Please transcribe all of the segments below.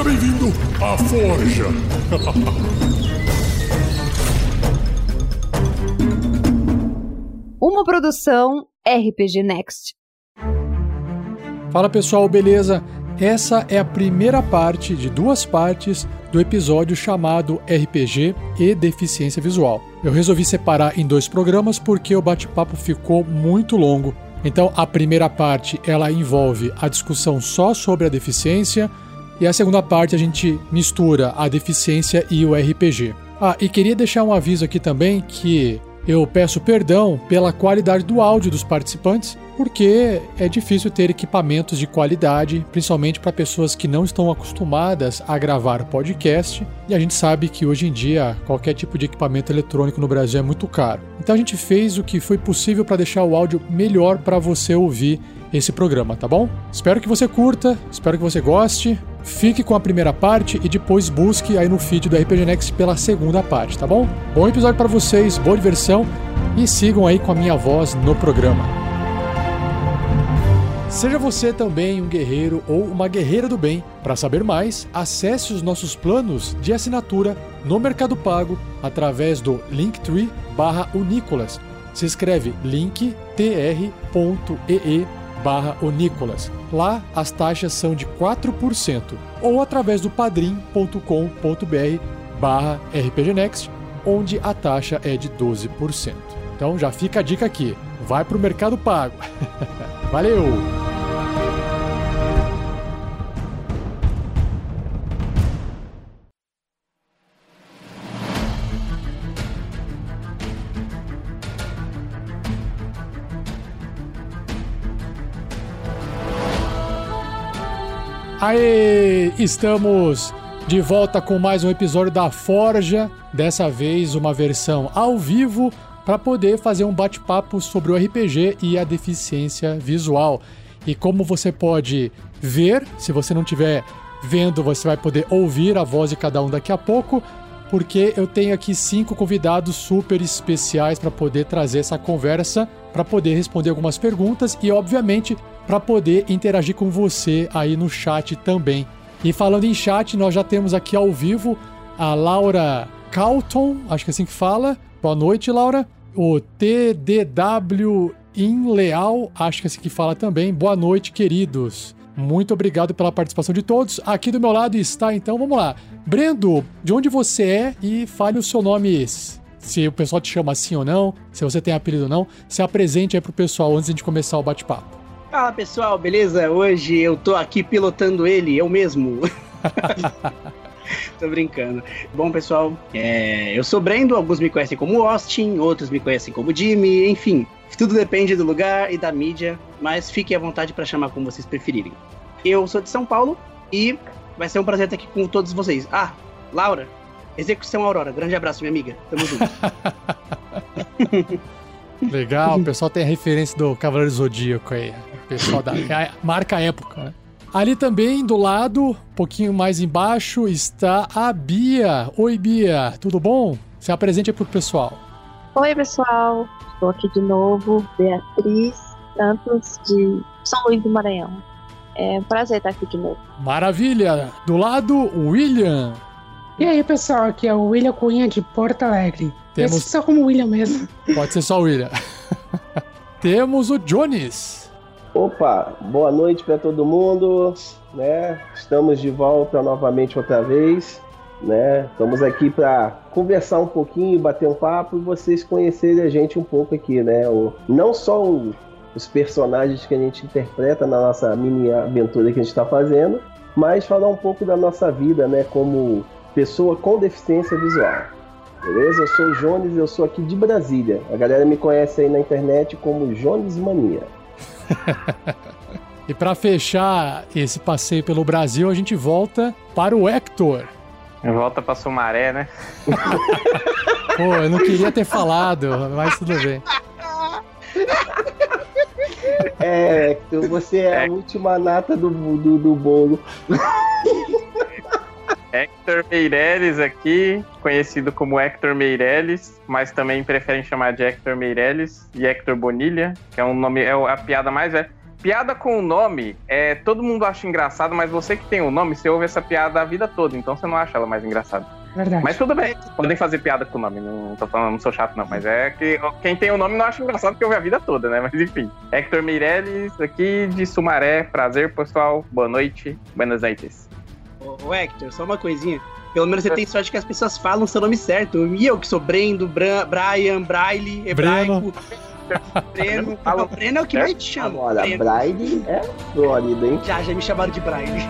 Seja bem-vindo à Forja. Uma produção RPG Next. Fala pessoal, beleza? Essa é a primeira parte de duas partes do episódio chamado RPG e Deficiência Visual. Eu resolvi separar em dois programas porque o bate-papo ficou muito longo. Então, a primeira parte ela envolve a discussão só sobre a deficiência e a segunda parte a gente mistura a deficiência e o RPG. Ah, e queria deixar um aviso aqui também que eu peço perdão pela qualidade do áudio dos participantes, porque é difícil ter equipamentos de qualidade, principalmente para pessoas que não estão acostumadas a gravar podcast. E a gente sabe que hoje em dia qualquer tipo de equipamento eletrônico no Brasil é muito caro. Então a gente fez o que foi possível para deixar o áudio melhor para você ouvir esse programa, tá bom? Espero que você curta, espero que você goste. Fique com a primeira parte e depois busque aí no feed do RPG Next pela segunda parte, tá bom? Bom episódio para vocês, boa diversão e sigam aí com a minha voz no programa. Seja você também um guerreiro ou uma guerreira do bem. Para saber mais, acesse os nossos planos de assinatura no Mercado Pago através do linktree barra Unicolas. Se escreve linktr.ee barra Nicolas. Lá as taxas são de 4% ou através do padrim.com.br barra rpgnext, onde a taxa é de 12%. Então já fica a dica aqui, vai para o Mercado Pago. Valeu! Aê! Estamos de volta com mais um episódio da Forja, dessa vez uma versão ao vivo para poder fazer um bate-papo sobre o RPG e a deficiência visual. E como você pode ver, se você não estiver vendo, você vai poder ouvir a voz de cada um daqui a pouco, porque eu tenho aqui cinco convidados super especiais para poder trazer essa conversa, para poder responder algumas perguntas e, obviamente, para poder interagir com você aí no chat também. E falando em chat, nós já temos aqui ao vivo a Laura Calton, acho que é assim que fala. Boa noite, Laura. O TDW Inleal, acho que é assim que fala também. Boa noite, queridos. Muito obrigado pela participação de todos. Aqui do meu lado está, então, vamos lá. Brendo, de onde você é e fale o seu nome, se o pessoal te chama assim ou não, se você tem apelido ou não. Se apresente aí pro pessoal antes de começar o bate-papo. Fala pessoal, beleza? Hoje eu tô aqui pilotando ele, eu mesmo. tô brincando. Bom, pessoal, é... eu sou Brendo, alguns me conhecem como Austin, outros me conhecem como Jimmy, enfim. Tudo depende do lugar e da mídia, mas fiquem à vontade para chamar como vocês preferirem. Eu sou de São Paulo e vai ser um prazer estar aqui com todos vocês. Ah, Laura, Execução Aurora, grande abraço, minha amiga. Tamo junto. Legal, o pessoal tem a referência do Cavaleiro Zodíaco aí pessoal da é marca época, né? Ali também, do lado, um pouquinho mais embaixo, está a Bia. Oi, Bia, tudo bom? Se apresente para o pessoal. Oi, pessoal. Estou aqui de novo, Beatriz Santos, de São Luís do Maranhão. É um prazer estar aqui de novo. Maravilha! Do lado, William. E aí, pessoal, aqui é o William Cunha de Porto Alegre. Temos... Esse só como William mesmo. Pode ser só o William. Temos o Jones. Opa, boa noite para todo mundo, né? Estamos de volta novamente outra vez, né? Estamos aqui para conversar um pouquinho, bater um papo e vocês conhecerem a gente um pouco aqui, né? O, não só o, os personagens que a gente interpreta na nossa mini aventura que a gente está fazendo, mas falar um pouco da nossa vida, né? Como pessoa com deficiência visual. Beleza? Eu sou o Jones, eu sou aqui de Brasília. A galera me conhece aí na internet como Jones Mania. e para fechar esse passeio pelo Brasil, a gente volta para o Hector. Volta para Sumaré, né? Pô, eu não queria ter falado, mas tudo bem. É, Hector, você é, a última nata do, do, do bolo. Hector Meirelles aqui, conhecido como Hector Meirelles, mas também preferem chamar de Hector Meirelles e Hector Bonilha, que é um nome, é a piada mais velha. Piada com o nome, é, todo mundo acha engraçado, mas você que tem o nome, você ouve essa piada a vida toda, então você não acha ela mais engraçada. Verdade. Mas tudo bem, podem fazer piada com o nome, não tô falando, não sou chato não, mas é que quem tem o nome não acha engraçado porque ouve a vida toda, né? Mas enfim, Hector Meirelles aqui de Sumaré, prazer pessoal, boa noite, buenas noites. Ô, ô, Hector, só uma coisinha. Pelo menos você tem sorte que as pessoas falam o seu nome certo. E eu que sou Brendo, Bran, Brian, Braille, hebraico. Breno. Não, Breno é o que mais te chama. Agora, Breno. Braille é Flórida, hein? Já, já me chamaram de Braille.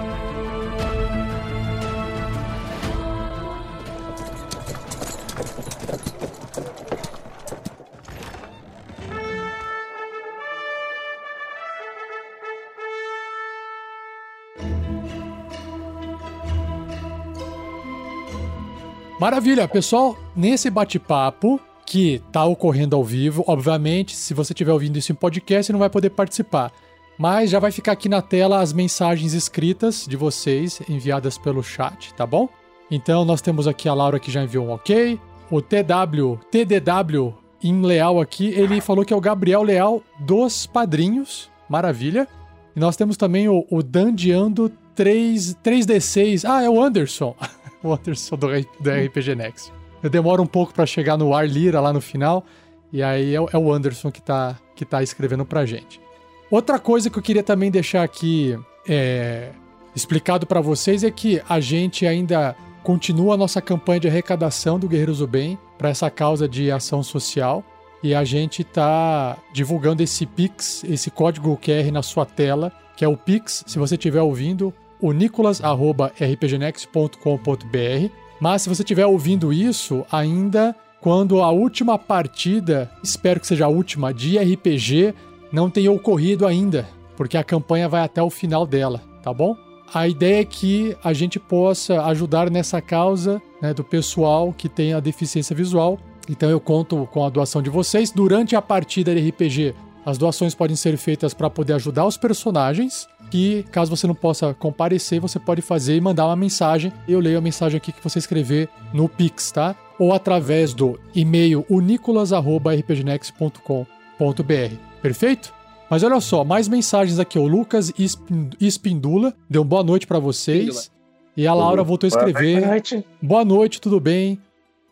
Maravilha, pessoal. Nesse bate-papo que tá ocorrendo ao vivo, obviamente, se você estiver ouvindo isso em podcast, você não vai poder participar. Mas já vai ficar aqui na tela as mensagens escritas de vocês enviadas pelo chat, tá bom? Então nós temos aqui a Laura que já enviou um ok. O TW, TDW em Leal aqui, ele falou que é o Gabriel Leal dos Padrinhos. Maravilha. E nós temos também o, o Dandiando 3, 3D6. Ah, é o Anderson. o Anderson do, do RPG Next. Eu demoro um pouco pra chegar no ar lira lá no final. E aí é, o- é o Anderson que tá, que tá escrevendo pra gente. Outra coisa que eu queria também deixar aqui é, explicado pra vocês é que a gente ainda continua a nossa campanha de arrecadação do Guerreiros do Bem para essa causa de ação social. E a gente tá divulgando esse Pix, esse código QR na sua tela, que é o Pix, se você estiver ouvindo, o nicolas.rpgnext.com.br. Mas se você estiver ouvindo isso ainda quando a última partida, espero que seja a última, de RPG não tenha ocorrido ainda, porque a campanha vai até o final dela, tá bom? A ideia é que a gente possa ajudar nessa causa né, do pessoal que tem a deficiência visual. Então eu conto com a doação de vocês. Durante a partida de RPG, as doações podem ser feitas para poder ajudar os personagens. Que caso você não possa comparecer, você pode fazer e mandar uma mensagem. Eu leio a mensagem aqui que você escrever no Pix, tá? Ou através do e-mail unicolas.rpgnex.com.br. Perfeito? Mas olha só, mais mensagens aqui. O Lucas Espin- Espindula deu boa noite para vocês. E a Laura voltou a Boa escrever. noite. Boa noite, tudo bem?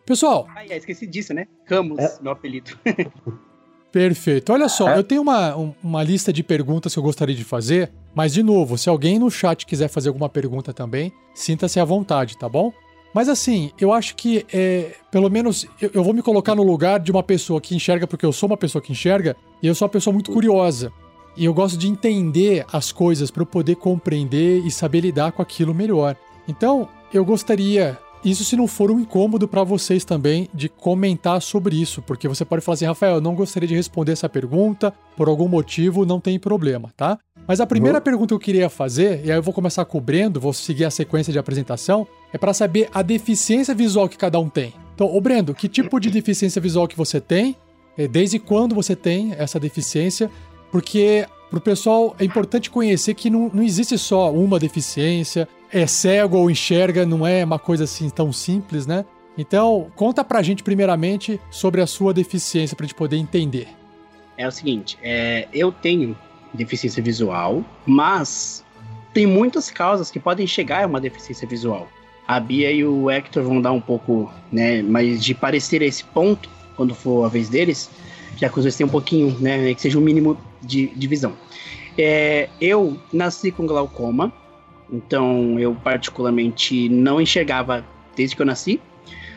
Pessoal, Ah, é, esqueci disso, né? Camus, É. meu apelido. Perfeito. Olha só, eu tenho uma, um- uma lista de perguntas que eu gostaria de fazer, mas de novo, se alguém no chat quiser fazer alguma pergunta também, sinta-se à vontade, tá bom? Mas assim, eu acho que é, pelo menos eu, eu vou me colocar no lugar de uma pessoa que enxerga, porque eu sou uma pessoa que enxerga, e eu sou uma pessoa muito curiosa. E eu gosto de entender as coisas para eu poder compreender e saber lidar com aquilo melhor. Então, eu gostaria, isso se não for um incômodo para vocês também, de comentar sobre isso, porque você pode falar assim, Rafael, eu não gostaria de responder essa pergunta, por algum motivo, não tem problema, tá? Mas a primeira pergunta que eu queria fazer, e aí eu vou começar cobrindo, vou seguir a sequência de apresentação, é para saber a deficiência visual que cada um tem. Então, ô Brendo, que tipo de deficiência visual que você tem? É, Desde quando você tem essa deficiência? Porque pro pessoal é importante conhecer que não, não existe só uma deficiência, é cego ou enxerga, não é uma coisa assim tão simples, né? Então, conta pra gente primeiramente sobre a sua deficiência pra gente poder entender. É o seguinte, é, eu tenho deficiência visual, mas tem muitas causas que podem chegar a uma deficiência visual. A Bia e o Hector vão dar um pouco, né, mais de parecer a esse ponto quando for a vez deles, já que dois têm um pouquinho, né, que seja um mínimo de, de visão. É, eu nasci com glaucoma, então eu particularmente não enxergava desde que eu nasci,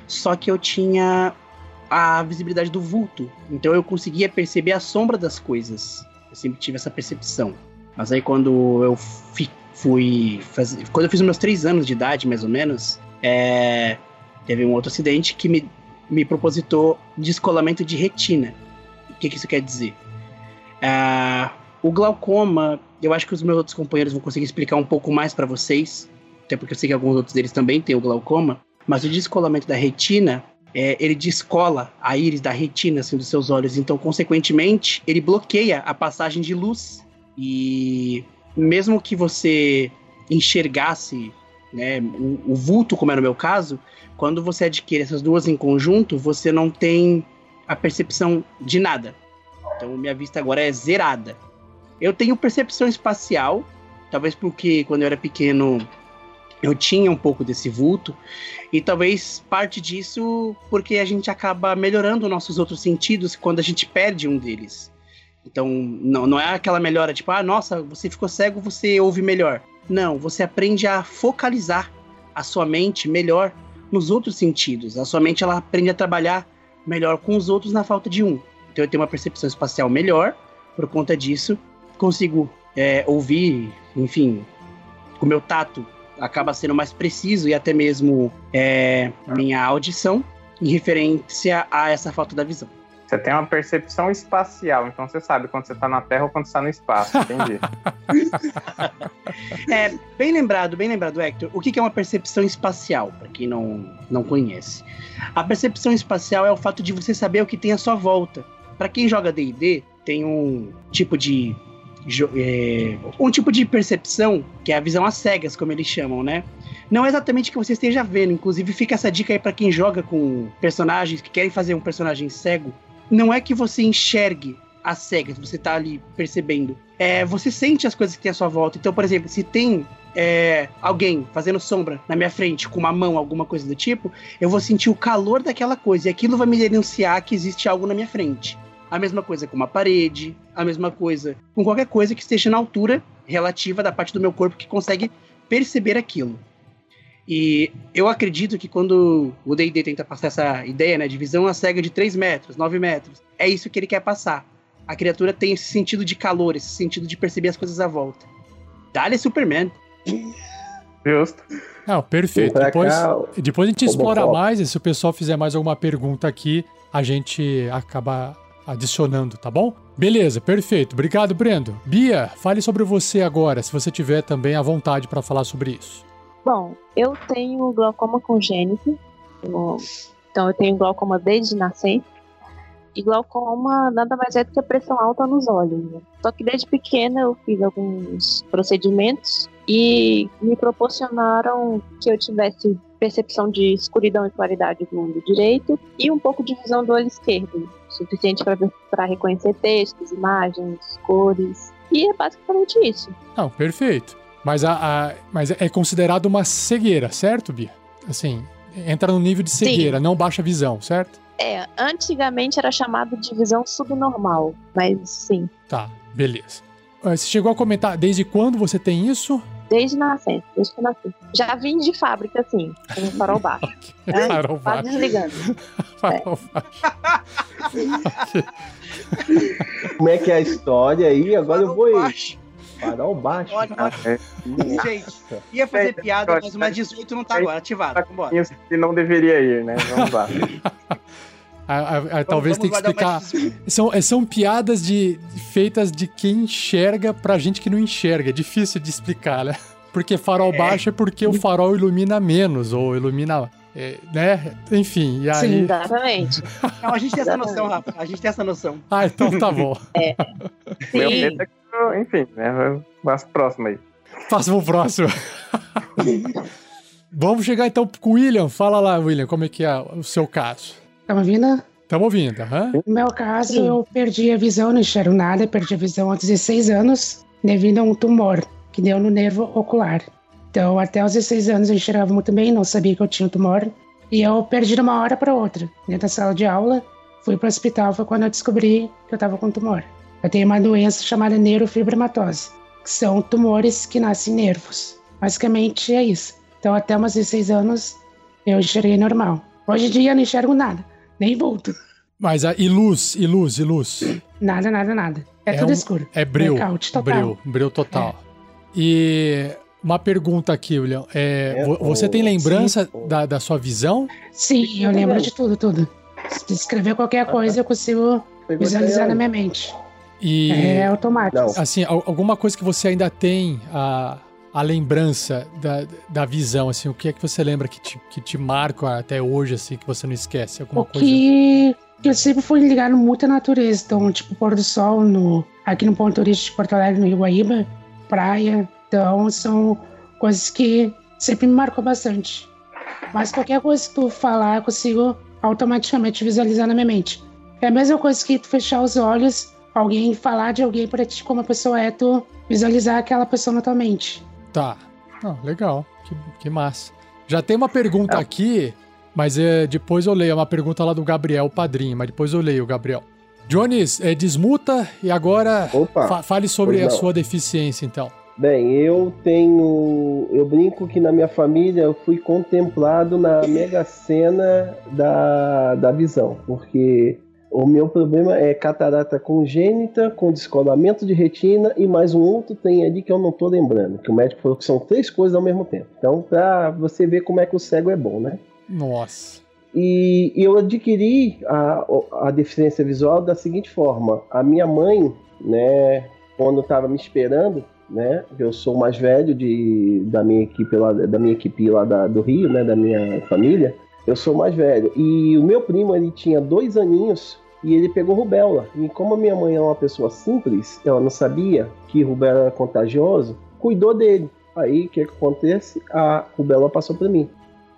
só que eu tinha a visibilidade do vulto. Então eu conseguia perceber a sombra das coisas. Eu sempre tive essa percepção. Mas aí quando eu fi- fui fazer. Quando eu fiz meus três anos de idade, mais ou menos, é, teve um outro acidente que me, me propositou descolamento de retina. O que, que isso quer dizer? Ah, o glaucoma, eu acho que os meus outros companheiros vão conseguir explicar um pouco mais para vocês. Até porque eu sei que alguns outros deles também têm o glaucoma. Mas o descolamento da retina é, ele descola a íris da retina assim, dos seus olhos, então, consequentemente, ele bloqueia a passagem de luz. E mesmo que você enxergasse né, o, o vulto, como era no meu caso, quando você adquire essas duas em conjunto, você não tem a percepção de nada. Então, minha vista agora é zerada. Eu tenho percepção espacial, talvez porque quando eu era pequeno eu tinha um pouco desse vulto, e talvez parte disso porque a gente acaba melhorando nossos outros sentidos quando a gente perde um deles. Então, não, não é aquela melhora tipo, ah, nossa, você ficou cego, você ouve melhor. Não, você aprende a focalizar a sua mente melhor nos outros sentidos. A sua mente ela aprende a trabalhar melhor com os outros na falta de um. Então eu tenho uma percepção espacial melhor por conta disso. Consigo é, ouvir, enfim, o meu tato acaba sendo mais preciso e até mesmo é, minha audição em referência a essa falta da visão. Você tem uma percepção espacial, então você sabe quando você está na Terra ou quando você tá no espaço, entendi. é, bem lembrado, bem lembrado, Hector. O que é uma percepção espacial, para quem não, não conhece? A percepção espacial é o fato de você saber o que tem à sua volta. Para quem joga D&D, tem um tipo de é, um tipo de percepção que é a visão às cegas, como eles chamam, né? Não é exatamente que você esteja vendo, inclusive fica essa dica aí para quem joga com personagens que querem fazer um personagem cego. Não é que você enxergue as cegas, você tá ali percebendo. É, você sente as coisas que tem à sua volta. Então, por exemplo, se tem é, alguém fazendo sombra na minha frente com uma mão, alguma coisa do tipo, eu vou sentir o calor daquela coisa e aquilo vai me denunciar que existe algo na minha frente. A mesma coisa com uma parede, a mesma coisa com qualquer coisa que esteja na altura relativa da parte do meu corpo que consegue perceber aquilo. E eu acredito que quando o D&D tenta passar essa ideia, né, de visão a cega de 3 metros, 9 metros, é isso que ele quer passar. A criatura tem esse sentido de calor, esse sentido de perceber as coisas à volta. Dá-lhe Superman. Justo. Não, perfeito. Depois, depois a gente explora mais, e se o pessoal fizer mais alguma pergunta aqui, a gente acaba adicionando, tá bom? Beleza, perfeito. Obrigado, Brendo. Bia, fale sobre você agora, se você tiver também à vontade para falar sobre isso. Bom, eu tenho glaucoma congênito, então eu tenho glaucoma desde nascer. E glaucoma nada mais é do que a pressão alta nos olhos. Né? Só que desde pequena eu fiz alguns procedimentos e me proporcionaram que eu tivesse percepção de escuridão e claridade do olho direito e um pouco de visão do olho esquerdo, suficiente para reconhecer textos, imagens, cores. E é basicamente isso. Não, perfeito. Mas, a, a, mas é considerado uma cegueira, certo, Bia? Assim, entra no nível de cegueira, sim. não baixa visão, certo? É, antigamente era chamado de visão subnormal, mas sim. Tá, beleza. Você chegou a comentar desde quando você tem isso? Desde nascença, desde que eu nasci. Já vim de fábrica, assim, com um farol baixo. okay. né? Farol baixo. desligando. farol é. baixo. Como é que é a história aí? Agora farol eu vou baixo. Farol baixo. Olha, olha. Gente, ia fazer é, piada, mas o mais 18 não tá agora, ativado. Vambora. E não deveria ir, né? Vamos lá. A, a, a, talvez tenha que explicar. São, é, são piadas de, feitas de quem enxerga pra gente que não enxerga. É difícil de explicar, né? Porque farol é. baixo é porque o farol ilumina menos, ou ilumina. É, né? Enfim, e aí. Sim, exatamente. Não, a gente tem essa noção, Rafa. A gente tem essa noção. Ah, então tá bom. É. Meu medo é que, enfim, né? Mas próximo aí. Faça o próximo. Vamos chegar então com o William. Fala lá, William, como é que é o seu caso? Tá me ouvindo? Estamos ouvindo, aham. No meu caso, Sim. eu perdi a visão, não enxergo nada, perdi a visão aos 16 anos devido a um tumor que deu no nervo ocular. Então, até os 16 anos eu enxergava muito bem, não sabia que eu tinha um tumor. E eu perdi de uma hora para outra. Dentro da sala de aula, fui para o hospital, foi quando eu descobri que eu estava com tumor. Eu tenho uma doença chamada neurofibromatose, que são tumores que nascem em nervos. Basicamente é isso. Então, até uns 16 anos, eu enxerguei normal. Hoje em dia, eu não enxergo nada nem volto. Mas a, e luz, e luz, e luz? Nada, nada, nada. É, é tudo um, escuro. É breu. Blackout total. Breu, breu total. É. E uma pergunta aqui, William. É, você tem lembrança da, da sua visão? Sim, eu lembro de tudo, tudo. Se escrever qualquer coisa, eu consigo visualizar na minha mente. E, é automático. Assim, alguma coisa que você ainda tem a, a lembrança da, da visão, assim, o que é que você lembra que te, que te marca até hoje, assim, que você não esquece? Alguma o que, que eu sempre fui ligado muito à natureza, então, tipo, pôr do sol no, aqui no ponto turístico de Porto Alegre, no Iguaíba, praia, então são coisas que sempre me marcou bastante. Mas qualquer coisa que tu falar, eu consigo automaticamente visualizar na minha mente. É a mesma coisa que tu fechar os olhos alguém falar de alguém pra ti como a pessoa é, tu visualizar aquela pessoa na tua mente. Tá. Ah, legal. Que, que massa. Já tem uma pergunta aqui, mas é, depois eu leio. É uma pergunta lá do Gabriel Padrinho, mas depois eu leio, Gabriel. Jones, é, desmuta e agora fa- fale sobre a sua deficiência, então. Bem, eu tenho. Eu brinco que na minha família eu fui contemplado na mega cena da, da visão, porque o meu problema é catarata congênita, com descolamento de retina e mais um outro tem ali que eu não tô lembrando, que o médico falou que são três coisas ao mesmo tempo. Então, pra você ver como é que o cego é bom, né? Nossa. E eu adquiri a, a deficiência visual da seguinte forma: a minha mãe, né, quando estava me esperando, né, eu sou o mais velho de, da minha equipe lá, da minha equipe lá da- do Rio, né, da minha família, eu sou o mais velho. E o meu primo ele tinha dois aninhos e ele pegou rubéola. E como a minha mãe é uma pessoa simples, ela não sabia que rubéola era contagioso, cuidou dele. Aí o que, que acontece? A rubéola passou para mim.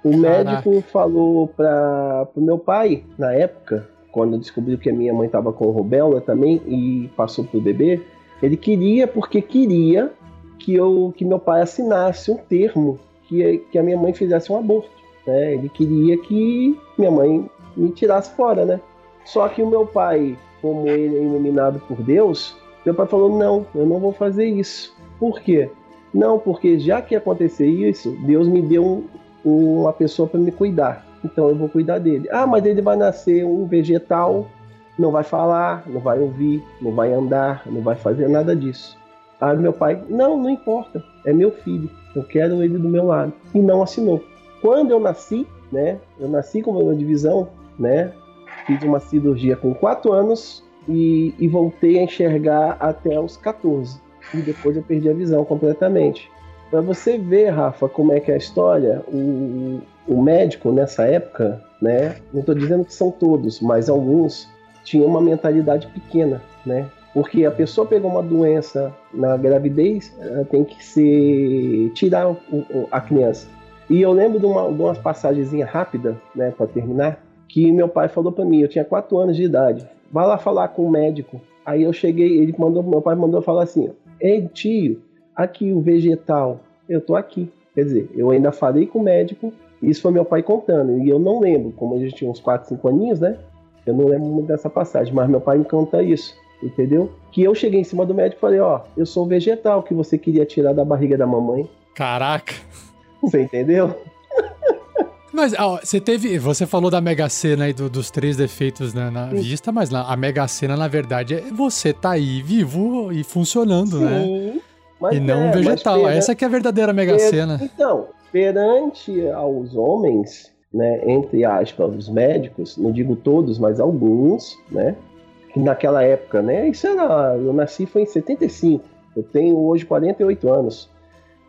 O Caraca. médico falou para o meu pai, na época, quando descobriu que a minha mãe estava com rubéola também e passou pro bebê, ele queria, porque queria que, eu, que meu pai assinasse um termo que, que a minha mãe fizesse um aborto. Né? Ele queria que minha mãe me tirasse fora, né? Só que o meu pai, como ele é iluminado por Deus, meu pai falou: não, eu não vou fazer isso. Por quê? Não, porque já que acontecer isso, Deus me deu um, uma pessoa para me cuidar. Então eu vou cuidar dele. Ah, mas ele vai nascer um vegetal, não vai falar, não vai ouvir, não vai andar, não vai fazer nada disso. Aí meu pai, não, não importa, é meu filho, eu quero ele do meu lado. E não assinou. Quando eu nasci, né, eu nasci com problema de visão, né, fiz uma cirurgia com 4 anos e, e voltei a enxergar até os 14. E depois eu perdi a visão completamente. Para você ver, Rafa, como é que é a história, o, o médico nessa época, né, não estou dizendo que são todos, mas alguns tinham uma mentalidade pequena, né? Porque a pessoa pegou uma doença na gravidez, ela tem que ser tirar a criança. E eu lembro de uma, de uma passagemzinha rápida, né, para terminar, que meu pai falou para mim, eu tinha 4 anos de idade, vai lá falar com o médico. Aí eu cheguei, ele mandou, meu pai mandou falar assim, ei tio, aqui o vegetal, eu tô aqui. Quer dizer, eu ainda falei com o médico, isso foi meu pai contando, e eu não lembro, como a gente tinha uns 4, 5 aninhos, né? Eu não lembro muito dessa passagem, mas meu pai me conta isso, entendeu? Que eu cheguei em cima do médico e falei, ó, eu sou o vegetal que você queria tirar da barriga da mamãe. Caraca. Você entendeu? Mas ó, você teve. Você falou da Mega Sena aí do- dos três defeitos na, na vista, mas na- a Mega Sena, na verdade, é você tá aí vivo e funcionando, né? Sim. mas E não é, um vegetal. pera- Essa que é a verdadeira Mega Sena. Então, perante aos homens, né, entre aspas, os médicos, não digo todos, mas alguns, né, que naquela época, né, isso era, eu nasci foi em 75, eu tenho hoje 48 anos.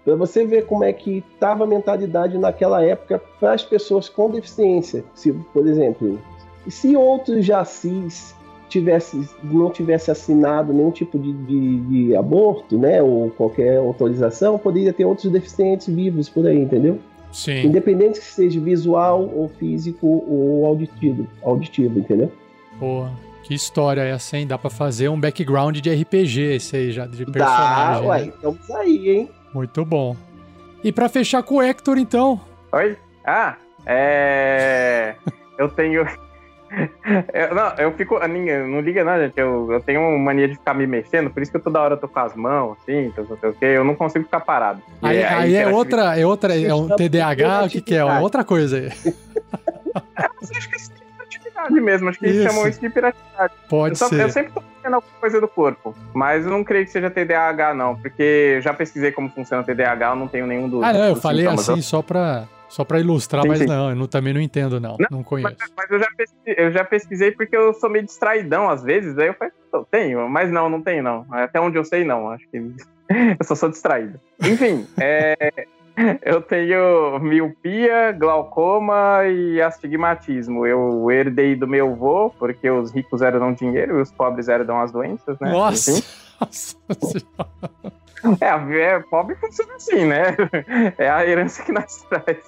Para você ver como é que estava a mentalidade naquela época para as pessoas com deficiência. Se, por exemplo, se outros jacis tivesse, não tivesse assinado nenhum tipo de, de, de aborto, né, ou qualquer autorização, poderia ter outros deficientes vivos por aí, entendeu? Sim. Independente que seja visual ou físico ou auditivo, auditivo, entendeu? Pô, que história é essa, hein? Dá pra fazer um background de RPG esse aí já, de Dá, personagem. uai, né? estamos aí, hein? Muito bom. E pra fechar com o Hector, então. Oi? Ah, é. Eu tenho. Eu, não, eu fico. Não liga, não, gente. Eu, eu tenho mania de ficar me mexendo, por isso que eu toda hora eu tô com as mãos, assim, então, não sei o quê. Eu não consigo ficar parado. Aí, E aí é outra, é outra, é um TDAH, o que que é? É outra coisa aí. Acho que isso hiperatividade mesmo, acho que eles Isso. chamam isso de hiperatividade. Pode Eu, só- ser. eu sempre tô fazendo alguma coisa do corpo, mas eu não creio que seja TDAH, não, porque eu já pesquisei como funciona o TDAH, eu não tenho nenhum dos. Ah, não, eu falei sintomas. assim só pra, só pra ilustrar, Sim, mas sim. não, eu não- também não entendo, não. Não, conheço. Mas, mas eu, já pesquisei, eu já pesquisei porque eu sou meio distraidão às vezes, aí eu falei, "Eu tenho, mas não, não tenho não. Até onde eu sei, não. Acho que eu só sou distraído. Enfim, é, eu tenho miopia, glaucoma e astigmatismo. Eu herdei do meu avô, porque os ricos herdam dinheiro e os pobres herdam as doenças, né? Nossa! Enfim. Nossa senhora. É, a é, pobre funciona assim, né? É a herança que nós traz.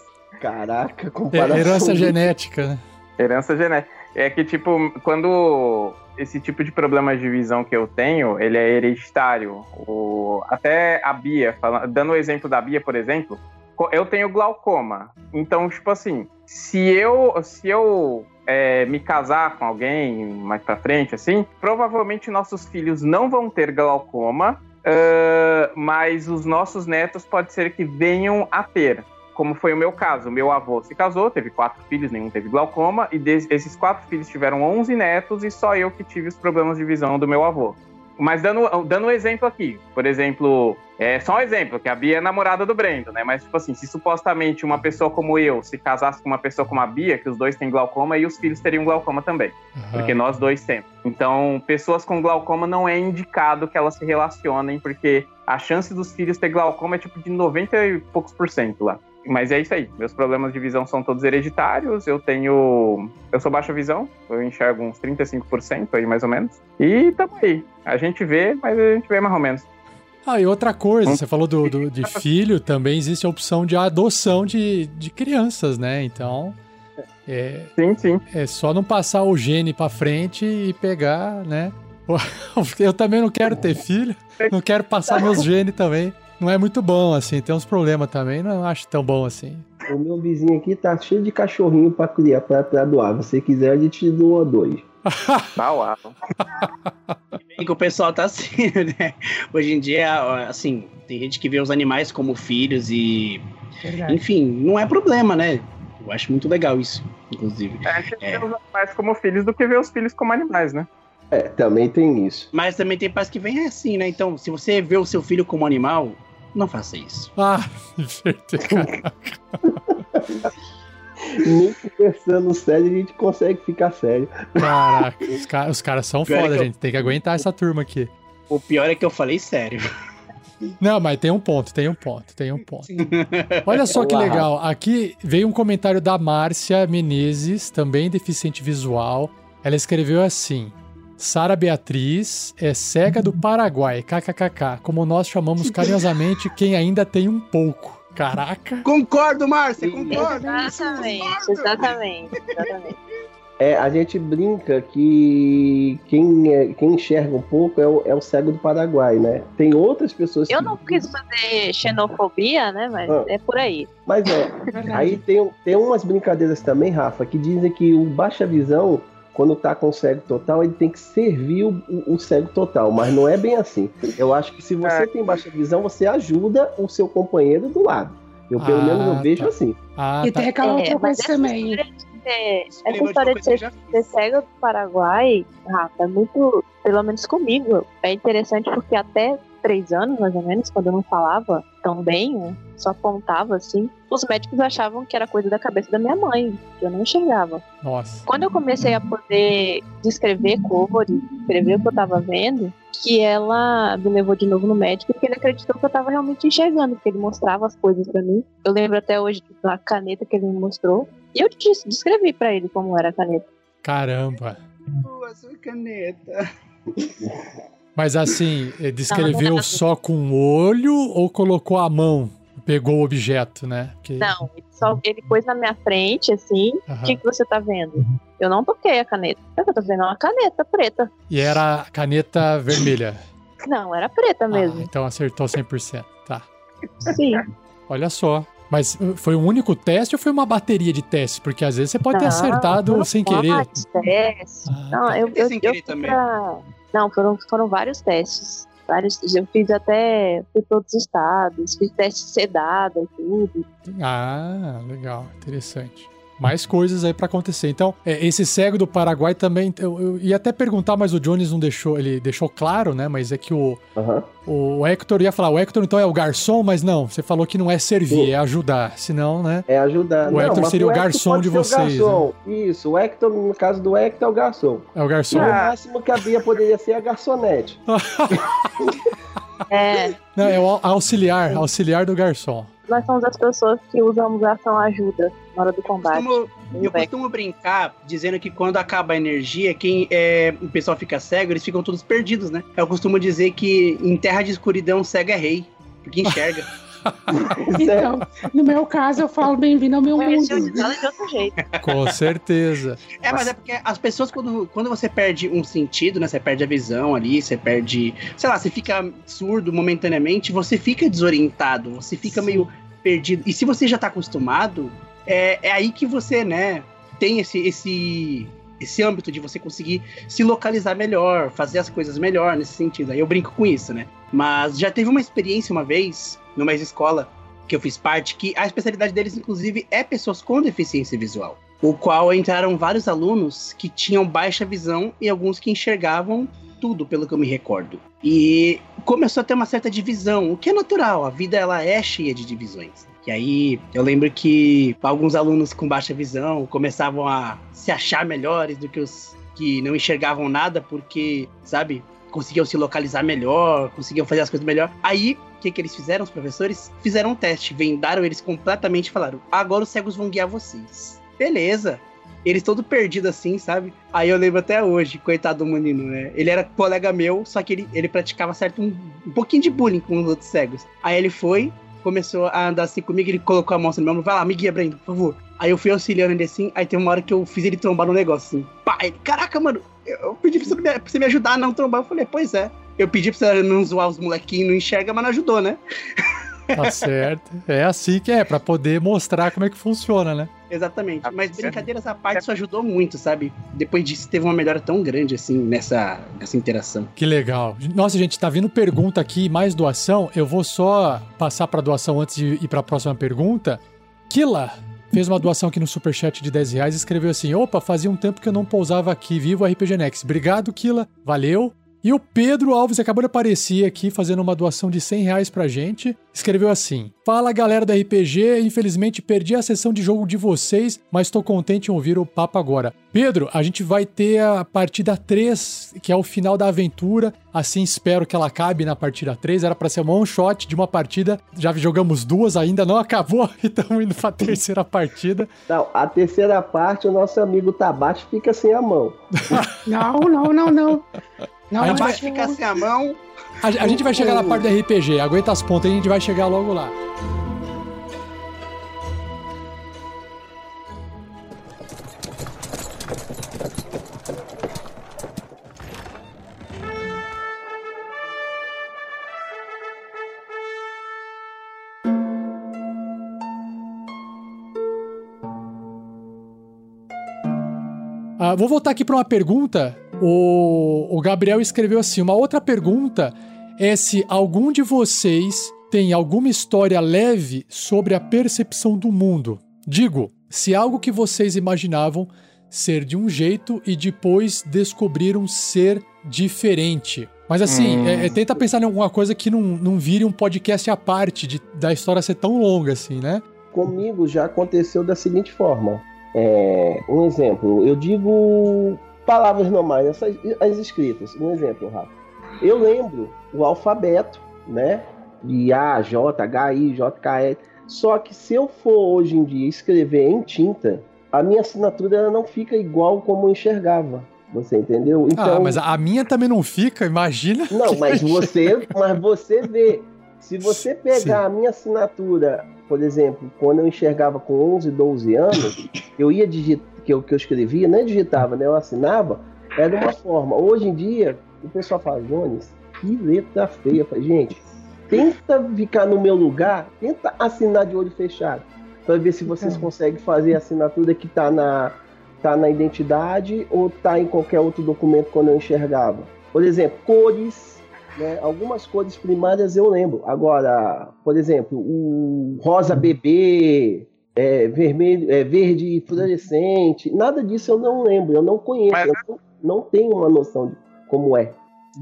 Caraca, É, comparação. herança genética, né? Herança genética. É que, tipo, quando esse tipo de problema de visão que eu tenho, ele é hereditário. O, até a Bia, dando o exemplo da Bia, por exemplo, eu tenho glaucoma. Então, tipo assim, se eu, se eu é, me casar com alguém mais pra frente, assim, provavelmente nossos filhos não vão ter glaucoma, ah, mas os nossos netos pode ser que venham a ter. Como foi o meu caso, meu avô se casou, teve quatro filhos, nenhum teve glaucoma, e esses quatro filhos tiveram 11 netos e só eu que tive os problemas de visão do meu avô. Mas dando, dando um exemplo aqui, por exemplo, é só um exemplo, que a Bia é namorada do Brendo, né? Mas, tipo assim, se supostamente uma pessoa como eu se casasse com uma pessoa como a Bia, que os dois têm glaucoma, e os filhos teriam glaucoma também, porque nós dois temos. Então, pessoas com glaucoma não é indicado que elas se relacionem, porque a chance dos filhos ter glaucoma é tipo de 90 e poucos por cento lá. Mas é isso aí. Meus problemas de visão são todos hereditários. Eu tenho. Eu sou baixa visão. Eu enxergo uns 35% aí, mais ou menos. E tamo aí. A gente vê, mas a gente vê mais ou menos. Ah, e outra coisa, Hum. você falou do, do- de filho, também existe a opção de adoção de, de crianças, né? Então, é, Sim, sim. é só não passar o gene pra frente e pegar, né? Eu também não quero ter filho, não quero passar meus genes também. Não é muito bom, assim, tem uns problemas também, não acho tão bom assim. O meu vizinho aqui tá cheio de cachorrinho pra criar, pra, pra doar. Se você quiser, a gente doa dois. Uau. E que o pessoal tá assim, né? Hoje em dia, assim, tem gente que vê os animais como filhos e. Verdade. Enfim, não é problema, né? Eu acho muito legal isso, inclusive. A gente É. vê os animais como filhos do que vê os filhos como animais, né? É, também tem isso. Mas também tem pais que vêm assim, né? Então, se você vê o seu filho como animal, não faça isso. Ah, inverter. Nem conversando sério, a gente consegue ficar sério. Caraca, os, ca- os caras são é foda, eu- gente. Tem que aguentar essa turma aqui. O pior é que eu falei sério. Não, mas tem um ponto, tem um ponto, tem um ponto. Olha só que legal. Aqui veio um comentário da Márcia Menezes, também deficiente visual. Ela escreveu assim: Sara Beatriz é cega do Paraguai, kkkk, como nós chamamos carinhosamente quem ainda tem um pouco. Caraca. Concordo, Márcia, concordo. Exatamente, exatamente, exatamente. É, a gente brinca que quem, é- quem enxerga um pouco é o, é o cego do Paraguai, né? Tem outras pessoas Eu que. não quis fazer xenofobia, né? Mas Ah. é por aí. Mas é, Verdade. Aí tem, tem umas brincadeiras também, Rafa, que dizem que o baixa visão, quando tá com cego total, ele tem que servir o, o- cego total, mas não é bem assim. Eu acho que se você É. tem baixa visão, você ajuda o seu companheiro do lado. Eu, pelo Ah, menos, eu vejo tá. assim. Ah, E tá. tem aquela outra É, coisa também. história de essa história de ser, ser cega do Paraguai, Rafa, é muito, pelo menos comigo, é interessante porque até três anos, mais ou menos, quando eu não falava tão bem, né, só apontava assim, os médicos achavam que era coisa da cabeça da minha mãe, que eu não enxergava. Nossa. Quando eu comecei a poder descrever cores, descrever o que eu tava vendo, que ela me levou de novo no médico, porque ele acreditou que eu tava realmente enxergando, porque ele mostrava as coisas pra mim. Eu lembro até hoje da caneta que ele me mostrou. E eu des- descrevi pra ele como era a caneta. Caramba. A sua caneta. Mas assim, eh, Não, descreveu só com o olho ou colocou a mão? Pegou o objeto, né? Porque- Não, ele, só, ele pôs na minha frente, assim, o Aham. que, que você tá vendo? Eu não toquei a caneta. Eu tô vendo uma caneta preta. E era a caneta vermelha. Não, era preta Ah, mesmo. então acertou 100%. Tá. Sim. Olha só. Mas uh, foi um único teste ou foi uma bateria de testes? Porque às vezes você pode ter Não, acertado foram sem querer. testes. Ah, Não, tá. eu, eu, Sem eu querer fui também. pra- Não, foram, foram vários testes. Vários, eu fiz até fui para outros estados, fiz teste sedada e tudo. Ah, legal, interessante. Mais coisas aí pra acontecer. Então, é, esse cego do Paraguai também. Eu, eu ia até perguntar, mas o Jones não deixou. Ele deixou claro, né? Mas é que o, Aham. o Hector ia falar, o Hector então é o garçom, mas não, você falou que não é servir, Sim. é ajudar. Senão, né? É ajudar. O Hector mas seria o Hector garçom pode de ser o vocês, né? garçom. Isso, o Hector, no caso do Hector, é o garçom. É o garçom. E o máximo que a Bia poderia ser a garçonete. É, Não, é o au- auxiliar, auxiliar do garçom. Nós somos as pessoas que usamos a ação ajuda na hora do combate. Costumo- eu costumo brincar dizendo que quando acaba a energia, quem é, o pessoal fica cego, eles ficam todos perdidos, né? Eu costumo dizer que em terra de escuridão, cego é rei, porque enxerga. Então, no meu caso, eu falo bem-vindo ao meu o mundo. de de outro jeito. Com certeza. É, mas é porque as pessoas, quando, quando você perde um sentido, né? Você perde a visão ali, você perde. Sei lá, você fica surdo momentaneamente, você fica desorientado, você fica meio perdido. E se você já tá acostumado, é, é aí que você, né, tem esse, esse, esse âmbito de você conseguir se localizar melhor, fazer as coisas melhor nesse sentido. Aí eu brinco com isso, né? Mas já teve uma experiência uma vez, numa escola que eu fiz parte, que a especialidade deles, inclusive, é pessoas com deficiência visual. O qual entraram vários alunos que tinham baixa visão e alguns que enxergavam tudo, pelo que eu me recordo. E começou a ter uma certa divisão, o que é natural, a vida ela é cheia de divisões. E aí eu lembro que alguns alunos com baixa visão começavam a se achar melhores do que os que não enxergavam nada, porque, sabe, conseguiam se localizar melhor, conseguiam fazer as coisas melhor. Aí, o que, que eles fizeram, os professores? Fizeram um teste, vendaram eles completamente e falaram: agora os cegos vão guiar vocês. Beleza. Eles todo perdidos assim, sabe? Aí eu lembro até hoje, coitado do menino, né? Ele era colega meu, só que ele, ele praticava certo um, um pouquinho de bullying com os outros cegos. Aí ele foi, começou a andar assim comigo, ele colocou a mão assim no meu ombro, vai lá, me guia, Brendo, por favor. Aí eu fui auxiliando ele assim, aí tem uma hora que eu fiz ele trombar no negócio assim. Caraca, mano, eu, eu pedi pra você, me, pra você me ajudar a não trombar. Eu falei, pois é. Eu pedi pra você não zoar os molequinhos, não enxerga, mas não ajudou, né? Tá certo. É assim que é, pra poder mostrar como é que funciona, né? Exatamente. Ah, Mas brincadeiras à parte, isso ajudou muito, sabe? Depois disso, teve uma melhora tão grande, assim, nessa, nessa interação. Que legal. Nossa, gente, tá vindo pergunta aqui, mais doação. Eu vou só passar pra doação antes de ir pra próxima pergunta. Kila fez uma doação aqui no Superchat de 10 reais e escreveu assim: opa, fazia um tempo que eu não pousava aqui, vivo RPG Next. Obrigado, Kila. Valeu. E o Pedro Alves acabou de aparecer aqui fazendo uma doação de 100 reais pra gente. Escreveu assim: Fala galera da RPG, infelizmente perdi a sessão de jogo de vocês, mas tô contente em ouvir o papo agora. Pedro, a gente vai ter a partida 3, que é o final da aventura. Assim espero que ela acabe na partida 3. Era pra ser um one shot de uma partida. Já jogamos duas, ainda não acabou e estamos indo pra terceira partida. Não, a terceira parte, o nosso amigo Tabate fica sem a mão. Não, não, não, não. Não, A gente Vai ficar sem a mão. A, a gente vai chegar na parte do RPG. Aguenta as pontas a gente vai chegar logo lá. Ah, vou voltar aqui para uma pergunta. O, o Gabriel escreveu assim: uma outra pergunta é se algum de vocês tem alguma história leve sobre a percepção do mundo. Digo, se algo que vocês imaginavam ser de um jeito e depois descobriram ser diferente. Mas assim, Hum. é- é, tenta pensar em alguma coisa que não, não vire um podcast à parte de, da história ser tão longa assim, né? Comigo já aconteceu da seguinte forma. É, um exemplo, eu digo palavras normais, essas, as escritas. Um exemplo, Rafa. Eu lembro o alfabeto, né? De A, J, H, I, J, K, L. Só que se eu for hoje em dia escrever em tinta, a minha assinatura não fica igual como eu enxergava. Você entendeu? Então, ah, mas a minha também não fica, imagina. Não, mas você, mas você vê. Se você pegar a minha assinatura, por exemplo, quando eu enxergava com 11, 12 anos, eu ia digitar, que eu, que eu escrevia, nem digitava, né? Eu assinava, era de uma forma. Hoje em dia, o pessoal fala, Jones, que letra feia. Eu falei, gente, tenta ficar no meu lugar, tenta assinar de olho fechado, para ver se vocês Então. conseguem fazer a assinatura que tá na, tá na identidade ou tá em qualquer outro documento quando eu enxergava. Por exemplo, cores, né? Algumas cores primárias eu lembro. Agora, por exemplo, o rosa bebê, é, vermelho, é, verde fluorescente, nada disso eu não lembro, eu não conheço, Mas- eu não, não tenho uma noção de como é.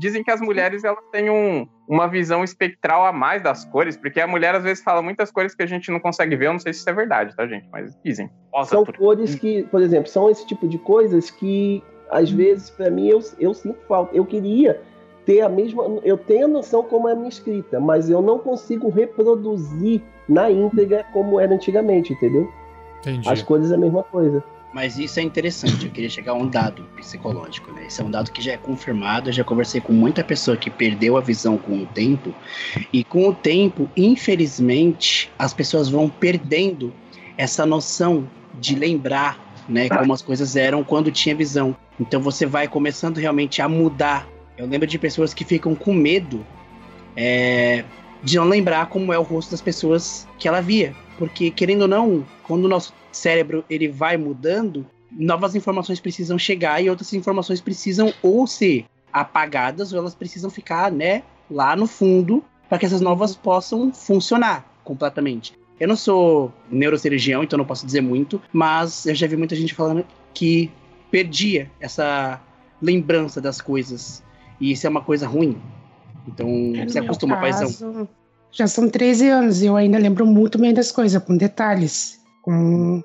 Dizem que as mulheres elas têm um- uma visão espectral a mais das cores, porque a mulher às vezes fala muitas cores que a gente não consegue ver. Eu não sei se isso é verdade, tá, gente? Mas dizem. Nossa, São por- cores que, por exemplo, são esse tipo de coisas que às vezes para mim eu, eu sinto falta. Eu queria ter a mesma, eu tenho a noção como é a minha escrita, mas eu não consigo reproduzir na íntegra como era antigamente, entendeu? Entendi. As cores é a mesma coisa. Mas isso é interessante, eu queria chegar a um dado psicológico, né? Esse é um dado que já é confirmado, eu já conversei com muita pessoa que perdeu a visão com o tempo, e com o tempo, infelizmente, as pessoas vão perdendo essa noção de lembrar, né, como as coisas eram quando tinha visão. Então você vai começando realmente a mudar. Eu lembro de pessoas que ficam com medo é, de não lembrar como é o rosto das pessoas que ela via, porque querendo ou não, quando o nosso cérebro ele vai mudando, novas informações precisam chegar e outras informações precisam ou ser apagadas ou elas precisam ficar, né, lá no fundo para que essas novas possam funcionar completamente. Eu não sou neurocirurgião, então não posso dizer muito, mas eu já vi muita gente falando que perdia essa lembrança das coisas. E isso é uma coisa ruim. Então, É, você acostuma, paizão. caso, Já são 13 anos e eu ainda lembro muito bem das coisas, com detalhes, com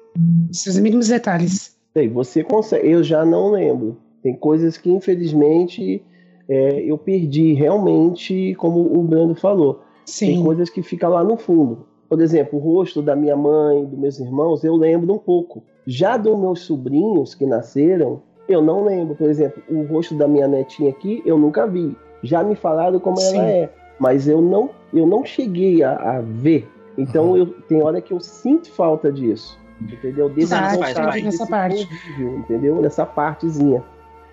seus mínimos detalhes. Sei, você consegue. Eu já não lembro. Tem coisas que, infelizmente, é, eu perdi realmente, como o Brando falou. Tem Sim, coisas que ficam lá no fundo. Por exemplo, o rosto da minha mãe, dos meus irmãos, eu lembro um pouco. Já dos meus sobrinhos que nasceram, eu não lembro. Por exemplo, o rosto da minha netinha aqui, eu nunca vi. Já me falaram como Sim. ela é, mas eu não, eu não cheguei a, a ver. Então, eu, tem hora que eu sinto falta disso. Entendeu? Desse anos contato? Nessa parte. convívio, entendeu? Nessa partezinha.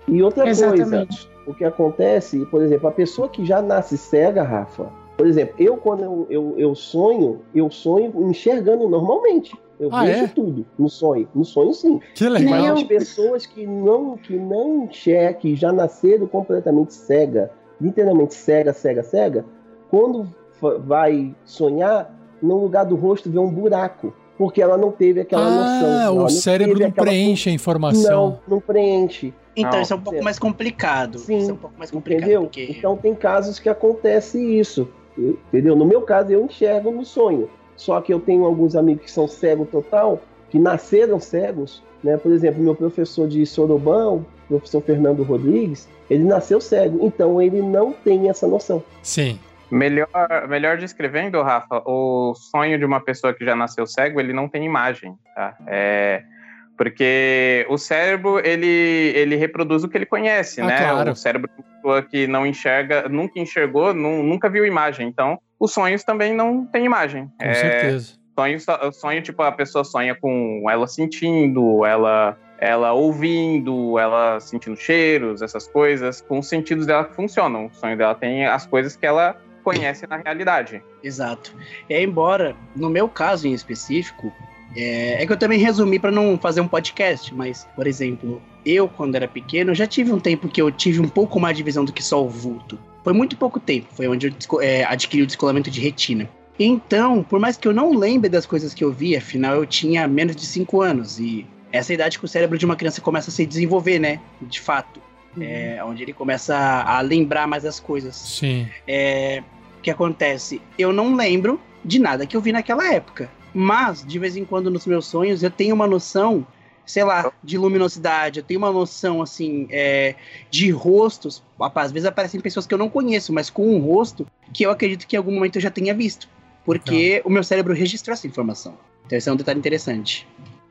E outra coisa, exatamente. o que acontece, por exemplo, a pessoa que já nasce cega, Rafa, por exemplo, eu quando eu, eu, eu sonho, eu sonho enxergando normalmente. Eu Ah, vejo é? tudo no sonho. No sonho, sim. Que Nem legal. Mas as pessoas que não, que não enxergam, que já nasceram completamente cega, literalmente cega, cega, cega, quando vai sonhar, no lugar do rosto vê um buraco. Porque ela não teve aquela noção. Ah, o cérebro não aquela- preenche a informação. Não, não preenche. Então, Não, isso é um pouco mais complicado. Sim, Isso é um pouco mais complicado. Entendeu? Porque... Então tem casos que acontece isso. Entendeu? No meu caso, eu enxergo no sonho. Só que eu tenho alguns amigos que são cegos total, que nasceram cegos. Né? Por exemplo, meu professor de Sorobão, o professor Fernando Rodrigues, ele nasceu cego. Então ele não tem essa noção. Sim. Melhor, melhor descrevendo, Rafa, o sonho de uma pessoa que já nasceu cego, ele não tem imagem, tá? É, porque o cérebro, ele, ele reproduz o que ele conhece, Ah, né? claro. O cérebro de uma pessoa que não enxerga, nunca enxergou, nu- nunca viu imagem. Então, os sonhos também não têm imagem. Com É, certeza. sonho, sonho, tipo, a pessoa sonha com ela sentindo, ela, ela ouvindo, ela sentindo cheiros, essas coisas, com os sentidos dela que funcionam. O sonho dela tem as coisas que ela conhece na realidade. Exato. É, embora, no meu caso em específico, é, é que eu também resumi para não fazer um podcast, mas, por exemplo, eu, quando era pequeno, já tive um tempo que eu tive um pouco mais de visão do que só o vulto. Foi muito pouco tempo, foi onde eu é, adquiri o descolamento de retina. Então, por mais que eu não lembre das coisas que eu vi, afinal eu tinha menos de 5 anos, e essa é a idade que o cérebro de uma criança começa a se desenvolver, né? De fato. É, onde ele começa a, a lembrar mais das coisas. Sim. É, o que acontece? Eu não lembro de nada que eu vi naquela época. Mas, de vez em quando, nos meus sonhos, eu tenho uma noção, sei lá, de luminosidade, eu tenho uma noção, assim, é, de rostos. Às vezes aparecem pessoas que eu não conheço, mas com um rosto que eu acredito que em algum momento eu já tenha visto. Porque o meu cérebro registrou essa informação. Então, esse é um detalhe interessante.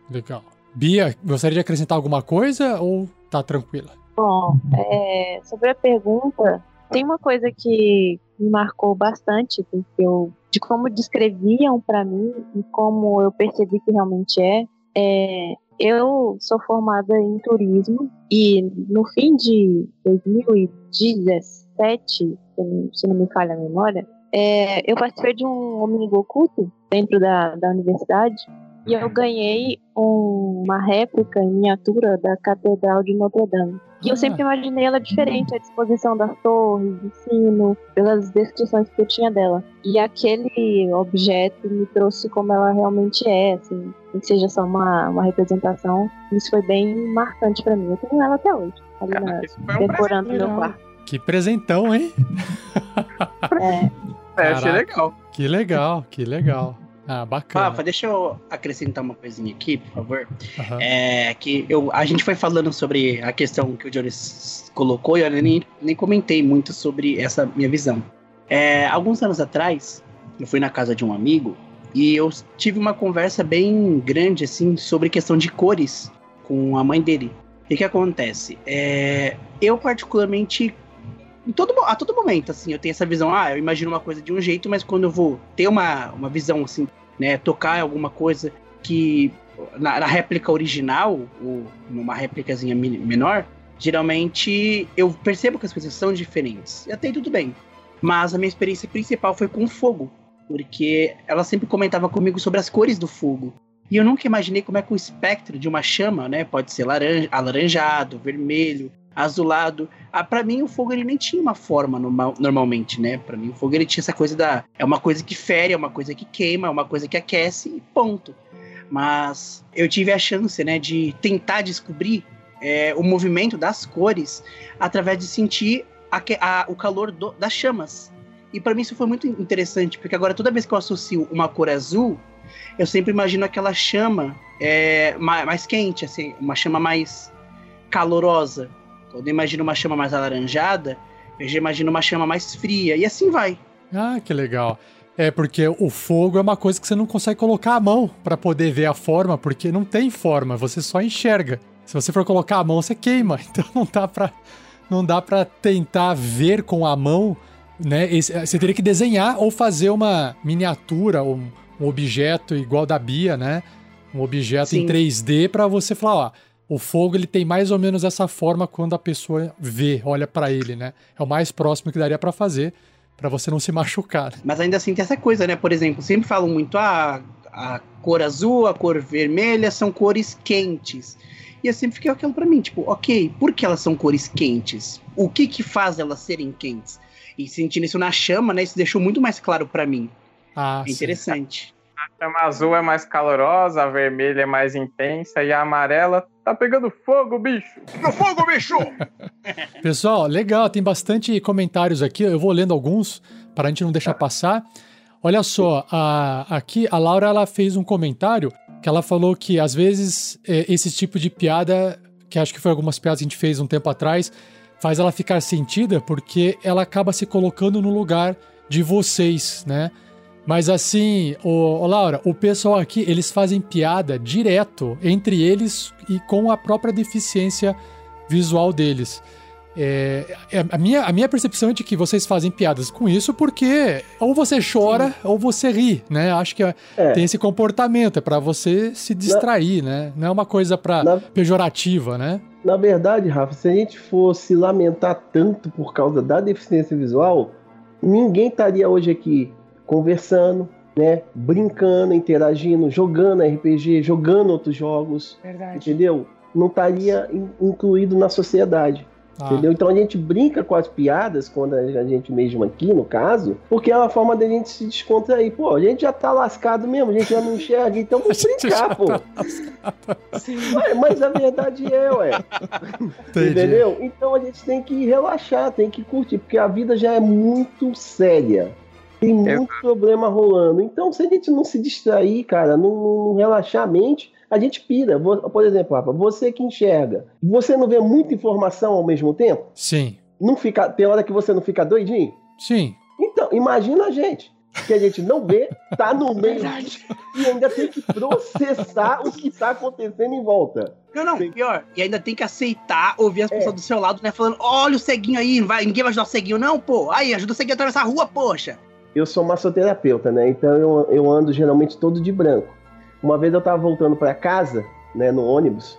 Legal. Bia, gostaria de acrescentar alguma coisa ou tá tranquila? Bom, é, sobre a pergunta, tem uma coisa que me marcou bastante, porque eu, de como descreviam para mim e como eu percebi que realmente é, é, eu sou formada em turismo e no fim de 2017, se não- me falha a memória, é, eu participei de um Omnigo oculto dentro da, da universidade e eu ganhei um- uma réplica em miniatura da Catedral de Notre Dame. E eu Ah. sempre imaginei ela diferente, a disposição das torres, do sino, pelas descrições que eu tinha dela. E aquele objeto me trouxe como ela realmente é, assim, que seja só uma, uma representação. Isso foi bem marcante pra mim. Eu tenho ela até hoje, ali na, Caraca, isso foi um decorando meu legal. quarto. Que presentão, hein? É, É, achei legal. Que legal, que legal. Ah, bacana. Rafa, deixa eu acrescentar uma coisinha aqui, por favor. Aham. É que eu, a gente foi falando sobre a questão que o Jones colocou e eu nem, nem comentei muito sobre essa minha visão. É, alguns anos atrás, eu fui na casa de um amigo e eu tive uma conversa bem grande assim sobre questão de cores com a mãe dele. O que acontece? É, eu, particularmente, todo, a todo momento, assim, eu tenho essa visão, ah, eu imagino uma coisa de um jeito, mas quando eu vou ter uma, uma visão, assim, né, tocar alguma coisa que na, na réplica original, ou numa réplicazinha menor, geralmente eu percebo que as coisas são diferentes. E até tudo bem. Mas a minha experiência principal foi com fogo. Porque ela sempre comentava comigo sobre as cores do fogo. E eu nunca imaginei como é que o espectro de uma chama, né? Pode ser laranja, alaranjado, vermelho, azulado. Ah, para mim o fogo ele nem tinha uma forma normal, normalmente, né? Para mim o fogo ele tinha essa coisa da é uma coisa que fere, é uma coisa que queima, é uma coisa que aquece e ponto. Mas eu tive a chance, né, de tentar descobrir é, o movimento das cores através de sentir a, a, o calor do, das chamas. E para mim isso foi muito interessante, porque agora toda vez que eu associo uma cor azul, eu sempre imagino aquela chama é, mais, quente, assim, uma chama mais calorosa. Quando eu imagino uma chama mais alaranjada, eu já imagino uma chama mais fria, e assim vai. Ah, que legal. É porque o fogo é uma coisa que você não consegue colocar a mão para poder ver a forma, porque não tem forma, você só enxerga. Se você for colocar a mão, você queima. Então não dá para não dá para tentar ver com a mão, né? Esse, você teria que desenhar ou fazer uma miniatura ou um objeto igual da Bia, né? Um objeto Sim. em 3D para você falar, ó, o fogo ele tem mais ou menos essa forma quando a pessoa vê, olha para ele, né? É o mais próximo que daria para fazer para você não se machucar. Mas ainda assim tem essa coisa, né? Por exemplo, sempre falam muito ah, a cor azul, a cor vermelha são cores quentes. E eu sempre fiquei aquilo para mim, tipo, ok, por que elas são cores quentes? O que que faz elas serem quentes? E sentindo isso na chama, né? Isso deixou muito mais claro para mim. Ah, é interessante. Sim. A chama azul é mais calorosa, a vermelha é mais intensa e a amarela tá pegando fogo, bicho! No fogo, bicho! Pessoal, legal, tem bastante comentários aqui, eu vou lendo alguns para a gente não deixar passar. Olha só, a, aqui a Laura ela fez um comentário que ela falou que às vezes é, esse tipo de piada, que acho que foi algumas piadas que a gente fez um tempo atrás, faz ela ficar sentida porque ela acaba se colocando no lugar de vocês, né? Mas assim, o, Laura, o pessoal aqui, eles fazem piada direto entre eles e com a própria deficiência visual deles. É, é, a, minha, a minha percepção é de que vocês fazem piadas com isso porque ou você chora Sim. ou você ri, né? Acho que é, é. tem esse comportamento, é para você se distrair, na, né? Não é uma coisa pra, na, pejorativa, né? Na verdade, Rafa, se a gente fosse lamentar tanto por causa da deficiência visual, ninguém estaria hoje aqui conversando, né? Brincando, interagindo, jogando RPG, jogando outros jogos. Verdade. Entendeu? Não estaria incluído na sociedade. Ah. Entendeu? Então a gente brinca com as piadas, quando a gente mesmo aqui, no caso, porque é uma forma da gente se descontrair. Pô, a gente já tá lascado mesmo, a gente já não enxerga, então vamos brincar, pô. Tá ué, mas a verdade é, ué. Entendi. Entendeu? Então a gente tem que relaxar, tem que curtir, porque a vida já é muito séria. Tem muito problema rolando. Então, se a gente não se distrair, cara, não, não relaxar a mente, a gente pira. Por exemplo, Rafa, você que enxerga, você não vê muita informação ao mesmo tempo? Sim. Não fica, tem hora que você não fica doidinho? Sim. Então, imagina a gente que a gente não vê, tá no meio e ainda tem que processar o que tá acontecendo em volta. Não, não, pior. E ainda tem que aceitar ouvir as é. pessoas do seu lado, né? Falando, olha o ceguinho aí, vai, ninguém vai ajudar o ceguinho, não, pô. Aí, ajuda o ceguinho a atravessar a rua, poxa eu sou massoterapeuta, né? Então eu, eu ando geralmente todo de branco. Uma vez eu tava voltando para casa, né, no ônibus.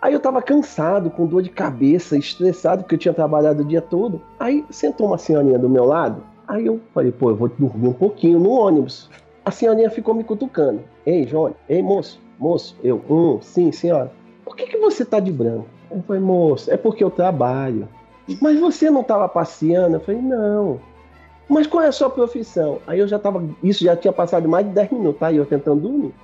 Aí eu tava cansado, com dor de cabeça, estressado, porque eu tinha trabalhado o dia todo. Aí sentou uma senhorinha do meu lado. Aí eu falei, pô, eu vou dormir um pouquinho no ônibus. A senhorinha ficou me cutucando. Ei, Johnny, ei, moço, moço. Eu, hum, sim, senhora. Por que, que você tá de branco? Eu falei, moço, é porque eu trabalho. Mas você não tava passeando? Eu falei, não. Mas qual é a sua profissão? Aí eu já tava. Isso já tinha passado mais de 10 minutos, tá? Eu tentando dormir.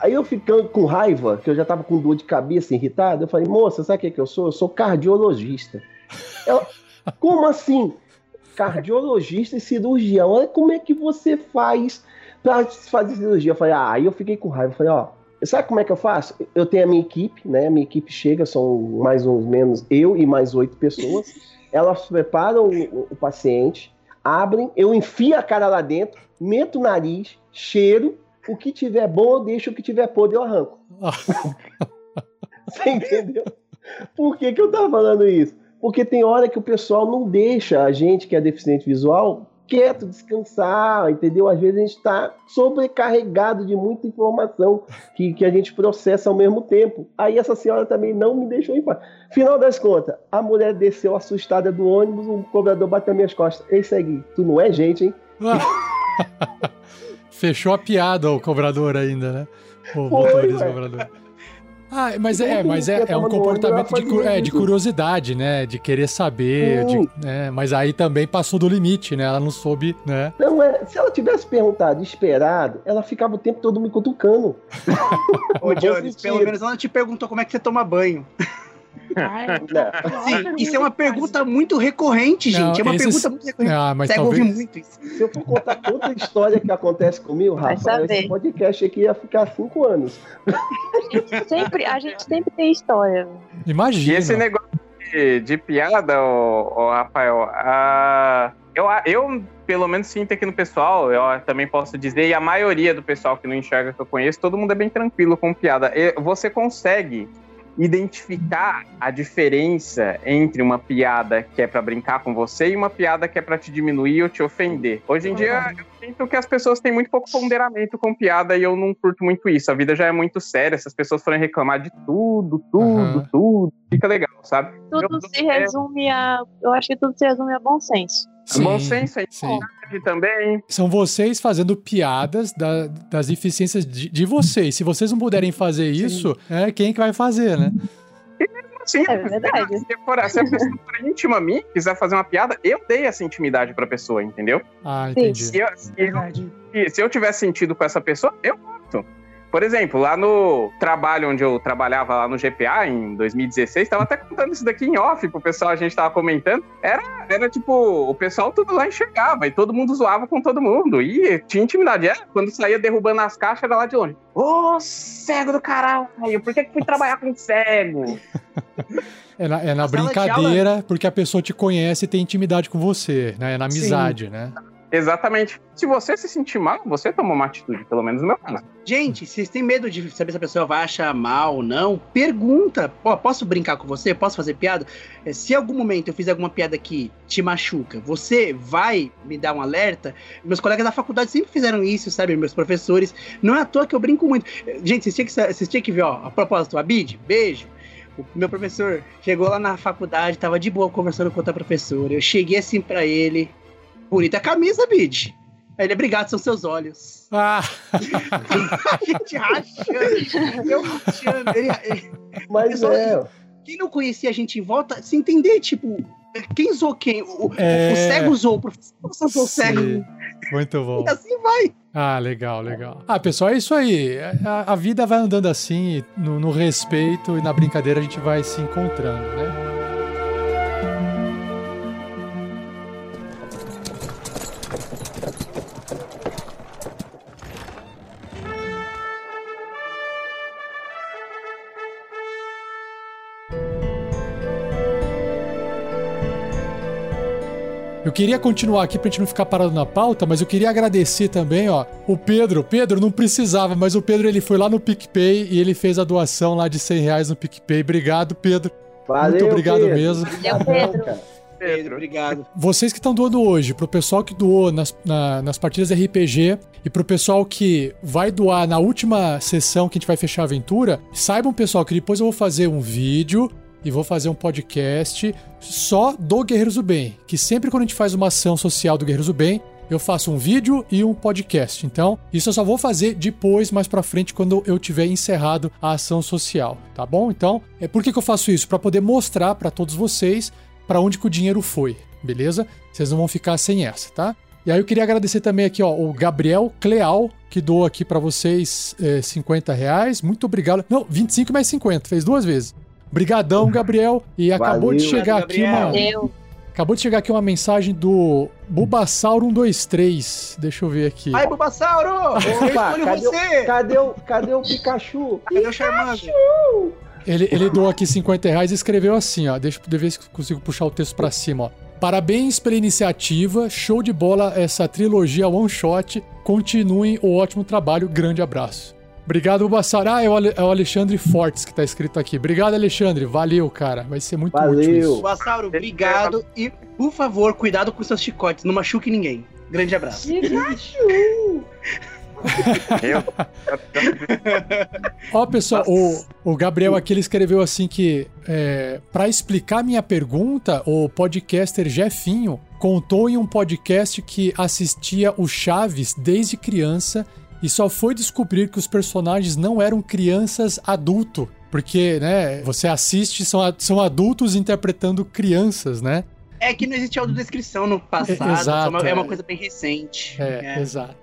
Aí eu ficando com raiva, que eu já tava com dor de cabeça, irritado, eu falei, moça, sabe o que, que eu sou? Eu sou cardiologista. Ela, como assim? Cardiologista e cirurgião. Olha como é que você faz pra fazer cirurgia. Eu falei, ah, aí eu fiquei com raiva. Eu falei, ó, sabe como é que eu faço? Eu tenho a minha equipe, né? A minha equipe chega, são mais ou menos eu e mais oito pessoas. Elas preparam o, o paciente abrem, eu enfio a cara lá dentro, meto o nariz, cheiro, o que tiver bom eu deixo, o que tiver podre eu arranco. Você entendeu? Por que, que eu tava falando isso? Porque tem hora que o pessoal não deixa a gente que é deficiente visual quieto, descansar, entendeu? Às vezes a gente está sobrecarregado de muita informação que, que a gente processa ao mesmo tempo. Aí essa senhora também não me deixou em paz. Final das contas, a mulher desceu assustada do ônibus, o cobrador bateu minhas costas. Ei, segue, tu não é gente, hein? Fechou a piada o cobrador ainda, né? O Foi, motorista cobrador. Ah, mas é, mas é, é um comportamento de, é, de curiosidade, né? De querer saber, de- né? mas aí também passou do limite, né? Ela não soube, né? Não é. Se ela tivesse perguntado, esperado, ela ficava o tempo todo me cutucando. Ô, Jones, pelo menos ela te perguntou como é que você toma banho. Ai, Não. Sim, isso é uma pergunta muito recorrente, Não, gente. é uma esses- pergunta muito recorrente. Ah, mas Cego ouve talvez. muito isso. Se eu for contar toda a história que acontece comigo, Rafa, esse podcast aqui ia ficar cinco anos. Sempre, a gente sempre tem história. E Imagina. esse negócio de, de piada, ô, ô, Rafael, ah, eu, eu pelo menos sinto aqui no pessoal, eu também posso dizer, e a maioria do pessoal que não enxerga que eu conheço, todo mundo é bem tranquilo com piada. E Você consegue identificar a diferença entre uma piada que é pra brincar com você e uma piada que é pra te diminuir ou te ofender. Hoje em dia, eu sinto que as pessoas têm muito pouco ponderamento com piada e eu não curto muito isso. A vida já é muito séria, se as pessoas forem reclamar de tudo, tudo, Aham. tudo, fica legal, sabe? Tudo Eu- se resume a. Eu acho que tudo se resume a bom senso. Sim, bom senso, é sim. Também. São vocês fazendo piadas da- das deficiências de, de vocês. Se vocês não puderem fazer isso, é quem que vai fazer, né? Sim, É verdade. Se, for, se a pessoa for íntima a mim, quiser fazer uma piada, eu dei essa intimidade pra pessoa, entendeu? Ah, entendi. Se eu, se eu, se eu tiver sentido com essa pessoa, eu gosto. Por exemplo, lá no trabalho onde eu trabalhava lá no GPA em 2016, tava até contando isso daqui em off pro pessoal, a gente tava comentando. Era, era tipo, o pessoal tudo lá enxergava e todo mundo zoava com todo mundo. E tinha intimidade. Era, quando saía derrubando as caixas, era lá de longe. Ô, cego do caralho, por que, que fui trabalhar com cego? É na, é na A sala de brincadeira, porque a pessoa te conhece e tem intimidade com você, né? É na amizade, né? Exatamente. Se você se sentir mal, você toma uma atitude, pelo menos no meu caso. Gente, se vocês têm medo de saber se a pessoa vai achar mal ou não, pergunta. Pô, posso brincar com você? Posso fazer piada? Eh, Se em algum momento eu fizer alguma piada que te machuca, você vai me dar um alerta? Meus colegas da faculdade sempre fizeram isso, sabe? Meus professores. Não é à toa que eu brinco muito. Eh, Gente, vocês tinham que, vocês tinham que ver, ó, a propósito, a Bid, beijo. O meu professor chegou lá na faculdade, tava de boa conversando com outra professora. Eu cheguei assim pra ele. Bonita camisa, Bid. Ele, obrigado, são seus olhos. Ah, A gente rachando. Eu rachando. Ele, ele- Mas Pessoal, é. quem não conhecia a gente em volta, se entender, tipo, quem zoou quem? O, o- É. o cego zoou o professor, zoou o cego. Muito bom. E assim vai. Ah, legal, legal. Ah, pessoal, é isso aí. A, a vida vai andando assim, no, no respeito e na brincadeira a gente vai se encontrando, né? Queria continuar aqui pra gente não ficar parado na pauta, mas eu queria agradecer também, ó, o Pedro. Pedro não precisava, mas o Pedro ele foi lá no PicPay e ele fez a doação lá de 100 reais no PicPay. Obrigado, Pedro. Valeu, Muito obrigado Pedro. mesmo. Valeu, Pedro. Pedro, obrigado. Vocês que estão doando hoje, pro pessoal que doou nas, na- nas partidas RPG e pro pessoal que vai doar na última sessão que a gente vai fechar a aventura, saibam, pessoal, que depois eu vou fazer um vídeo e vou fazer um podcast só do Guerreiros do Bem. Que sempre quando a gente faz uma ação social do Guerreiros do Bem, eu faço um vídeo e um podcast. Então, isso eu só vou fazer depois, mais pra frente, quando eu tiver encerrado a ação social, tá bom? Então, é por que, que eu faço isso? Pra poder mostrar pra todos vocês para onde que o dinheiro foi, beleza? Vocês não vão ficar sem essa, tá? E aí eu queria agradecer também aqui, ó, o Gabriel Cleal, que doou aqui para vocês é, 50 reais. Muito obrigado. Não, 25 mais 50, fez duas vezes. Brigadão, Gabriel. E acabou de Valeu. chegar Obrigado, aqui uma... Gabriel. Eu. Acabou de chegar aqui uma mensagem do Bulbasauro 123. Deixa eu ver aqui. Ai, Bulbasauro! Eu Opa, escolho cadê, você! o, cadê, o, cadê o Pikachu? Cadê o Charmander? Ele, ele doou aqui 50 reais e escreveu assim, ó. Deixa eu ver se consigo puxar o texto pra cima, ó. Parabéns pela iniciativa, show de bola essa trilogia one shot. Continuem o ótimo trabalho, grande abraço. Obrigado. Ah, é é o Alexandre Fortes que tá escrito aqui. Obrigado, Alexandre. Valeu, cara. Vai ser muito Valeu. útil isso. Bassauro, obrigado. E, por favor, cuidado com seus chicotes. Não machuque ninguém. Grande abraço. Eu, Ó, pessoal, o, o Gabriel aqui ele escreveu assim que é, para explicar minha pergunta, o podcaster Jefinho contou em um podcast que assistia o Chaves desde criança e só foi descobrir que os personagens não eram crianças adulto. Porque, né, você assiste, são, são adultos interpretando crianças, né? É que não existia audiodescrição no passado. É, exato, é, uma, é uma é. coisa bem recente. É, exato.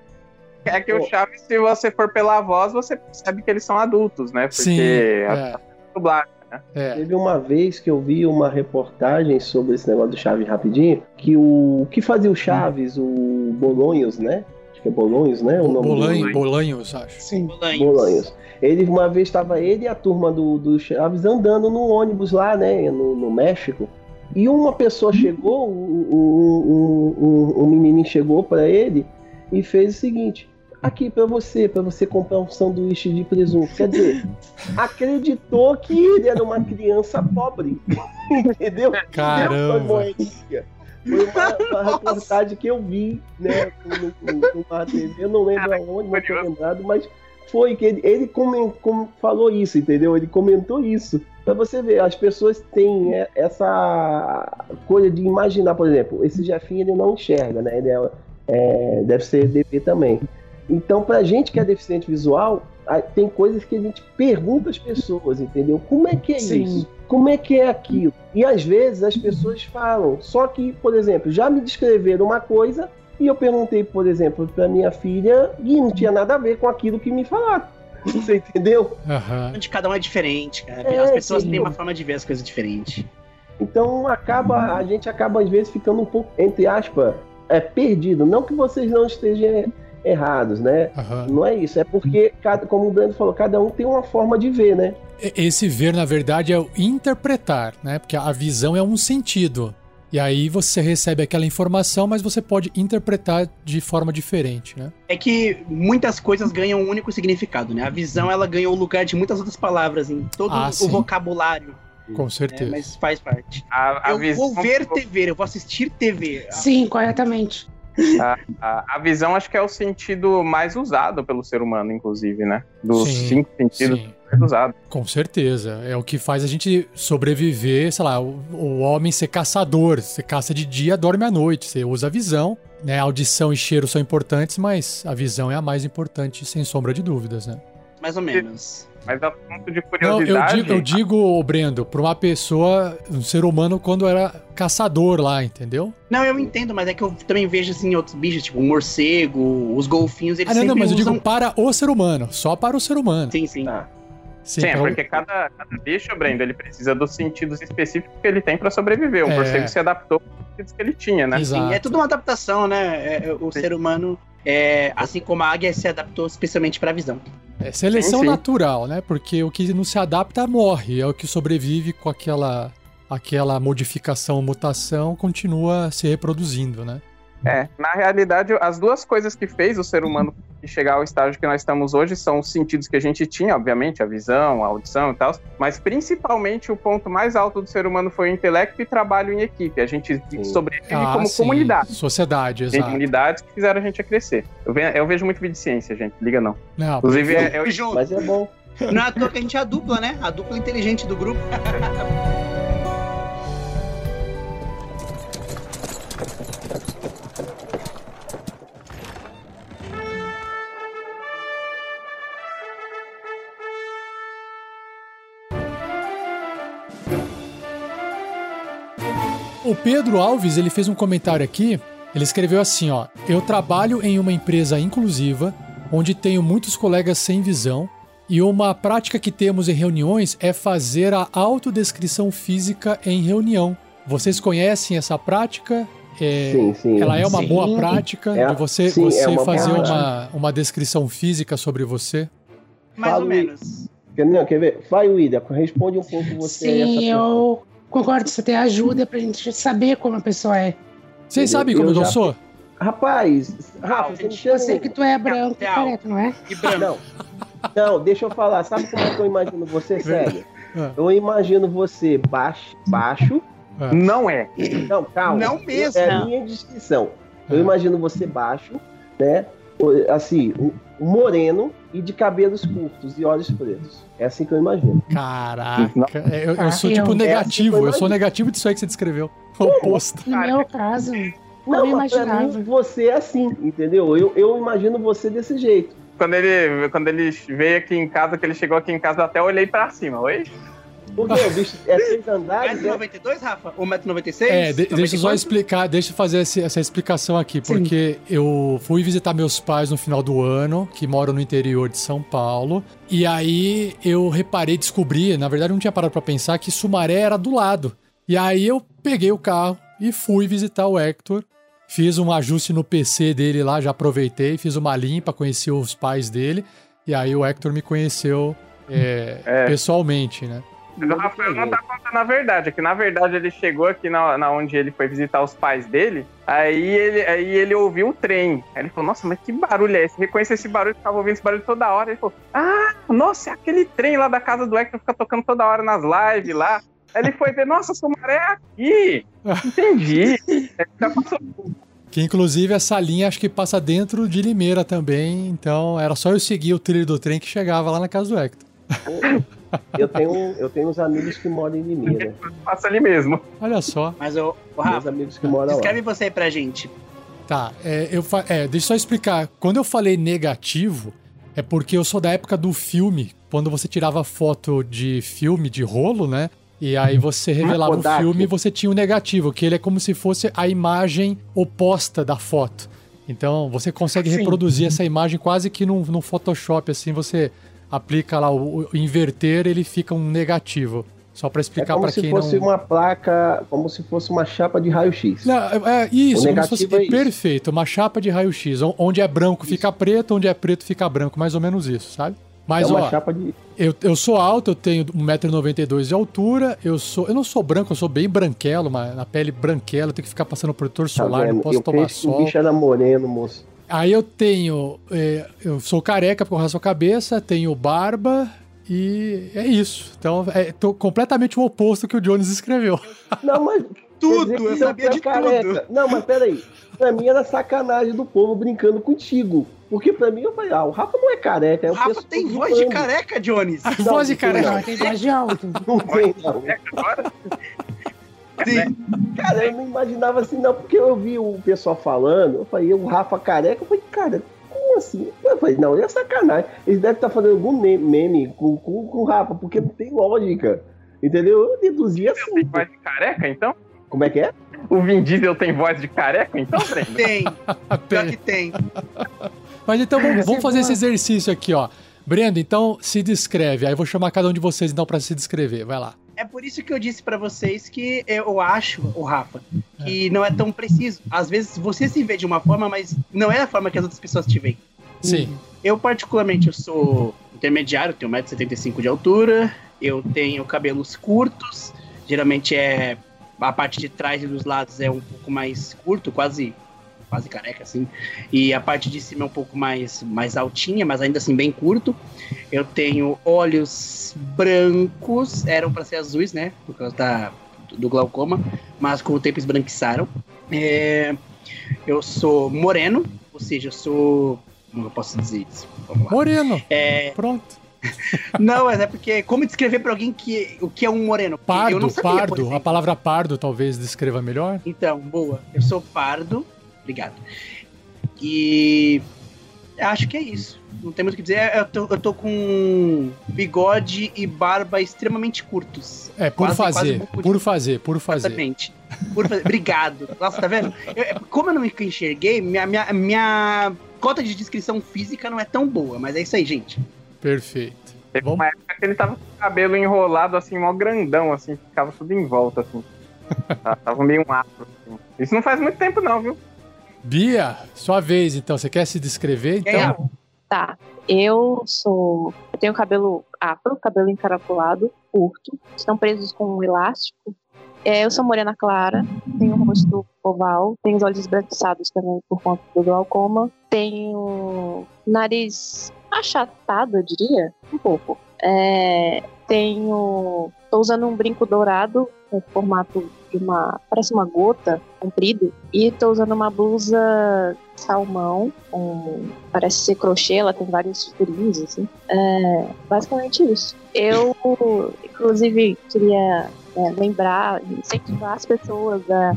é que o Chaves, se você for pela voz, você percebe que eles são adultos, né? Porque Sim, é, dublagem. é. Teve uma vez que eu vi uma reportagem sobre esse negócio do Chaves rapidinho, que o que fazia o Chaves, o Bolonhos, né? Acho que é Bolonhos, né? O nome Bolanho, do... Bolanhos, acho. Sim. Bolanhos. Bolonhos. Ele uma vez estava ele e a turma do, do Chaves andando no ônibus lá, né? No, no México. E uma pessoa chegou, um, um, um, um menininho chegou para ele e fez o seguinte: aqui para você, para você comprar um sanduíche de presunto. Quer dizer, acreditou que ele era uma criança pobre, entendeu? Caramba. Foi uma, uma reportagem que eu vi, né, no- TV, eu não lembro aonde, não tô lembrado, mas foi que ele, ele comen- com- falou isso, entendeu? Ele comentou isso. Pra você ver, as pessoas têm essa coisa de imaginar, por exemplo, esse Jefinho ele não enxerga, né? Ele é- é, deve ser DP também. Então, pra gente que é deficiente visual, tem coisas que a gente pergunta às pessoas, entendeu? Como é que é Sim. isso? Como é que é aquilo? E às vezes as pessoas falam. Só que, por exemplo, já me descreveram uma coisa e eu perguntei, por exemplo, pra minha filha e não tinha nada a ver com aquilo que me falaram. Você entendeu? Aham. De cada um é diferente, cara. É, As pessoas têm uma forma de ver as coisas diferentes. Então acaba, a gente acaba às vezes ficando um pouco, entre aspas, é, perdido. Não que vocês não estejam errados, né? Aham. Não é isso, é porque, cada, como o Brando falou, cada um tem uma forma de ver, né? Esse ver, na verdade, é o interpretar, né? Porque a visão é um sentido. E aí você recebe aquela informação, mas você pode interpretar de forma diferente, né? É que muitas coisas ganham um único significado, né? A visão, ela ganhou o lugar de muitas outras palavras em todo Ah, o sim. vocabulário, Com né? certeza. Mas faz parte. A, a eu visão, vou ver TV, eu vou assistir TV. Sim, corretamente. A, a visão acho que é o sentido mais usado pelo ser humano, inclusive, né? Dos Sim, cinco sentidos Sim, mais usados. com certeza. É o que faz a gente sobreviver, sei lá, o, o homem ser caçador. Você caça de dia, dorme à noite. Você usa a visão, né? Audição e cheiro são importantes, mas a visão é a mais importante, sem sombra de dúvidas, né? Mais ou menos. Mas a ponto de Não, curiosidade. eu digo, eu digo, Brendo, pra uma pessoa, um ser humano, quando era caçador lá, entendeu? Não, eu entendo, mas é que eu também vejo assim outros bichos, tipo o morcego, os golfinhos, eles Ah, não, não, sempre mas eu usam. digo para o ser humano, só para o ser humano. Sim, sim. Tá. Sim, Sim, é o- porque cada, cada bicho, Brendo, ele precisa dos sentidos específicos que ele tem pra sobreviver. O É. morcego se adaptou aos sentidos que ele tinha, né? Exato. Sim, é tudo uma adaptação, né? É, é, o ser humano, é, assim como a águia, se adaptou especialmente pra visão. É seleção Sim, sim. natural, né? Porque o que não se adapta morre, é o que sobrevive com aquela aquela modificação, mutação, continua se reproduzindo, né? É, na realidade, as duas coisas que fez o ser humano chegar ao estágio que nós estamos hoje são os sentidos que a gente tinha, obviamente, a visão, a audição e tal, mas principalmente o ponto mais alto do ser humano foi o intelecto e trabalho em equipe. A gente Sim. sobrevive Ah, como sim. comunidade. Sociedade, exato. comunidades que fizeram a gente a crescer. Eu, ve- eu vejo muito vídeo de ciência, gente. Liga não. Não, Inclusive, é, Junto. Mas é bom. Não é à toa que a gente é a dupla, né? A dupla inteligente do grupo. O Pedro Alves, ele fez um comentário aqui. Ele escreveu assim, ó: "Eu trabalho em uma empresa inclusiva, onde tenho muitos colegas sem visão, e uma prática que temos em reuniões é fazer a autodescrição física em reunião. Vocês conhecem essa prática? É, Sim, sim. Ela é uma Sim. boa prática É, de você, sim, você é uma fazer prática. uma, uma descrição física sobre você? Mais Fala ou menos. Quer, não, quer ver? Vai, William, responde um pouco você. Sim, eu concordo. Isso até ajuda pra gente saber como a pessoa é. Vocês Eu- sabem como eu eu, já- sou? Rapaz, Rafa, você não tem Eu sei que tu é branco e careca, não é? E branco. Não, Não, deixa eu falar. Sabe como é que eu imagino você, sério? Ah. Eu imagino você baixo, baixo. Não é. Não, calma. Não mesmo. É a minha descrição. Eu Ah. imagino você baixo, né? Assim, moreno e de cabelos curtos e olhos pretos. É assim que eu imagino. Caraca, eu, eu Ah, sou tipo negativo, eu sou negativo disso aí que você descreveu. O oposto. No meu caso, Não, eu imaginava. mim você é assim, entendeu? Eu, eu imagino você desse jeito. Quando ele, quando ele veio aqui em casa, que ele chegou aqui em casa, eu até olhei pra cima. Oi? Porque o bicho é três andares, né? 1,92m, Rafa? Ou 1,96m? É, de- deixa eu só explicar, deixa eu fazer esse- essa explicação aqui, Sim. porque eu fui visitar meus pais no final do ano, que moram no interior de São Paulo, e aí eu reparei, descobri, na verdade não tinha parado pra pensar, que Sumaré era do lado. E aí eu peguei o carro e fui visitar o Hector, fiz um ajuste no PC dele lá, já aproveitei, fiz uma limpa, conheci os pais dele, e aí o Hector me conheceu é, É. pessoalmente, né? Mas o Rafael não tá contando a verdade. É que na verdade ele chegou aqui na, na onde ele foi visitar os pais dele. Aí ele, aí ele ouviu o trem. Aí ele falou: Nossa, mas que barulho é esse? Reconheceu esse barulho, ficava ouvindo esse barulho toda hora. Ele falou: Ah, nossa, é aquele trem lá da casa do Hector fica tocando toda hora nas lives lá. Aí ele foi ver: Nossa, Sumaré é aqui. Entendi. Já passou Que inclusive essa linha acho que passa dentro de Limeira também, então era só eu seguir o trilho do trem que chegava lá na casa do Hector. Eu tenho, eu tenho uns amigos que moram em Limeira. passa ali mesmo. Olha só. Mas, ô Meus Rafa, amigos que moram lá. descreve você aí pra gente. Tá, é, eu fa- é, deixa eu só explicar. Quando eu falei negativo, é porque eu sou da época do filme, quando você tirava foto de filme, de rolo, né? E aí você revelava o filme e você tinha o negativo, que ele é como se fosse a imagem oposta da foto. Então você consegue Sim. reproduzir essa imagem quase que num, num Photoshop, assim, você aplica lá o, o inverter, ele fica um negativo. Só pra É explicar como pra se quem fosse não. uma placa, como se fosse uma chapa de raio-x. Não, é, é isso, como se fosse é isso. perfeito, uma chapa de raio-x. on- Onde é branco fica preto, onde é preto fica branco, mais ou menos isso, sabe? Mas é ó, chapa de. eu, eu sou alto, eu tenho 1,92m de altura, eu sou. Eu não sou branco, eu sou bem branquelo, mas na pele branquela, eu tenho que ficar passando protetor Tá solar, não vendo? posso eu tomar que o sol. bicho era moreno, moço. Aí eu tenho. é, eu sou careca porque eu raspo a cabeça, tenho barba e é isso. Então, é, tô completamente o oposto que o Jones escreveu. Não, mas. Tudo, eu sabia de careca. Não, mas peraí. Pra mim era sacanagem do povo brincando contigo. Porque pra mim eu falei, ah, o Rafa não é careca. É O Rafa tem voz de careca, Jones. A voz de não careca. Não, tem voz de alto. Não tem, não. Agora, Sim. Cara, eu não imaginava assim, não, porque eu vi o pessoal falando, eu falei, o Rafa careca, eu falei, cara, como assim? Eu falei, não, é sacanagem. Eles devem estar fazendo algum me- meme com, com, com o Rafa, porque não tem lógica. Entendeu? Eu deduzi assim. tem voz de careca, então? Como é que é? O Vin Diesel tem voz de careca, então, Brenda? Tem. Pior que tem. Mas então vamos, vamos fazer esse exercício aqui, ó. Brenda, então se descreve. Aí eu vou chamar cada um de vocês então pra se descrever. Vai lá. É por isso que eu disse pra vocês que eu acho, o Rafa, que não é tão preciso. Às vezes você se vê de uma forma, mas não é a forma que as outras pessoas te veem. Sim. Eu, particularmente, eu sou intermediário, tenho 1,75m de altura, eu tenho cabelos curtos, geralmente é a parte de trás e dos lados é um pouco mais curto, quase quase careca assim, e a parte de cima é um pouco mais mais altinha, mas ainda assim bem curto. Eu tenho olhos brancos, eram para ser azuis, né, por causa da do glaucoma, mas com o tempo esbranquiçaram. É, eu sou moreno, ou seja, eu sou como eu posso dizer isso? Moreno. É, Pronto. não, mas é porque como descrever pra alguém que o que é um moreno? Pardo, sabia, pardo. A palavra pardo talvez descreva melhor. Então, boa. Eu sou pardo. Obrigado. E acho que é isso. Não tem muito o que dizer. Eu tô, eu tô com bigode e barba extremamente curtos. É, por Quase- quase fazer, um de- por fazer, por fazer. Exatamente. Por fazer. Obrigado. Nossa, tá vendo? Eu- como eu não me enxerguei, minha, minha, minha cota de descrição física não é tão boa. Mas é isso aí, gente. Perfeito. Teve uma época que ele tava com o cabelo enrolado, assim, mó grandão, assim, ficava tudo em volta, assim. Tava meio um afro, assim. Isso não faz muito tempo, não, viu? Bia, sua vez então. Você quer se descrever? Então? Tá. Eu sou. Eu tenho cabelo afro, cabelo encaracolado, curto. Estão presos com um elástico. É, eu sou morena clara, tenho um rosto oval, tenho os olhos esbranquiçados também por conta do glaucoma. Tenho nariz achatado, eu diria, um pouco. É, tenho. Tô usando um brinco dourado com formato de uma. parece uma gota, comprido. E tô usando uma blusa salmão, com, parece ser crochê, ela tem vários furinhos, assim. É, basicamente isso. Eu, inclusive, queria é, lembrar, incentivar as pessoas a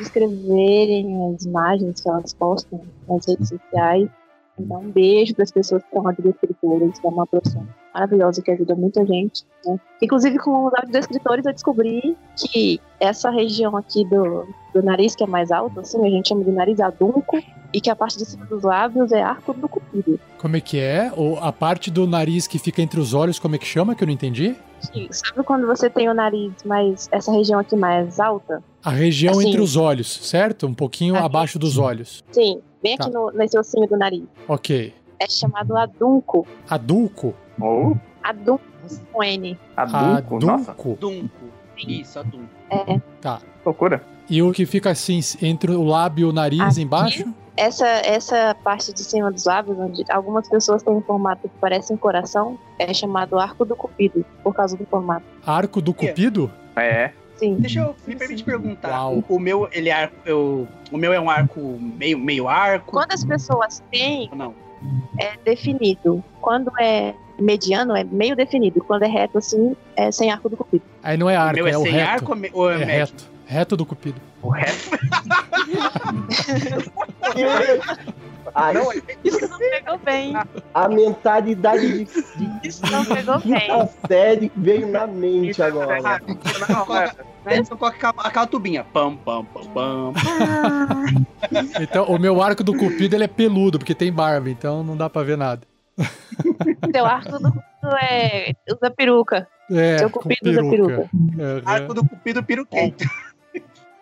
escreverem as imagens que elas postam nas redes sociais. Dar um beijo para as pessoas que são audiodescritoras, que é uma profissão maravilhosa que ajuda muita gente. Né? Inclusive, com os audiodescritores, eu descobri que essa região aqui do, do nariz, que é mais alta, assim, a gente chama de nariz adunco, e que a parte de cima dos lábios é arco do cupido. Como é que é? Ou a parte do nariz que fica entre os olhos, como é que chama? Que eu não entendi? Sim, Sabe quando você tem o nariz mais. essa região aqui mais alta? A região Assim. entre os olhos, certo? Um pouquinho Aqui. abaixo dos olhos. Sim, bem aqui Tá. no, nesse ossinho do nariz. Ok. É chamado adunco. Adulco? Ou Adunco com N. adulto. Nossa, Adulco? Dunco. Isso, adunco. É. Tá. loucura. E o que fica assim, entre o lábio e o nariz Aqui? embaixo? Essa, essa parte de cima dos lábios, onde algumas pessoas têm um formato que parece um coração, é chamado arco do cupido, por causa do formato. Arco do cupido? É. Sim. Deixa eu me permite perguntar. Uau. O, o meu, ele é arco. Eu, o meu é um arco meio, meio arco. Quando as pessoas têm, Não. é definido. Quando é mediano, é meio definido. Quando é reto, assim, é sem arco do cupido. Aí não é o arco, meu é, é, o sem reto. arco ou é, é reto. Reto do cupido. O resto. Aí, Isso não pegou bem. a mentalidade de, de Isso não pegou bem. quinta série veio na mente agora. Então coloca aquela, aquela tubinha. Pam, pam, pam, pam. Então, o meu arco do cupido ele é peludo, porque tem barba, então não dá pra ver nada. Seu arco do cupido é. usa peruca. É, Seu com cupido usa peruca. Aham. Arco do cupido piruquento.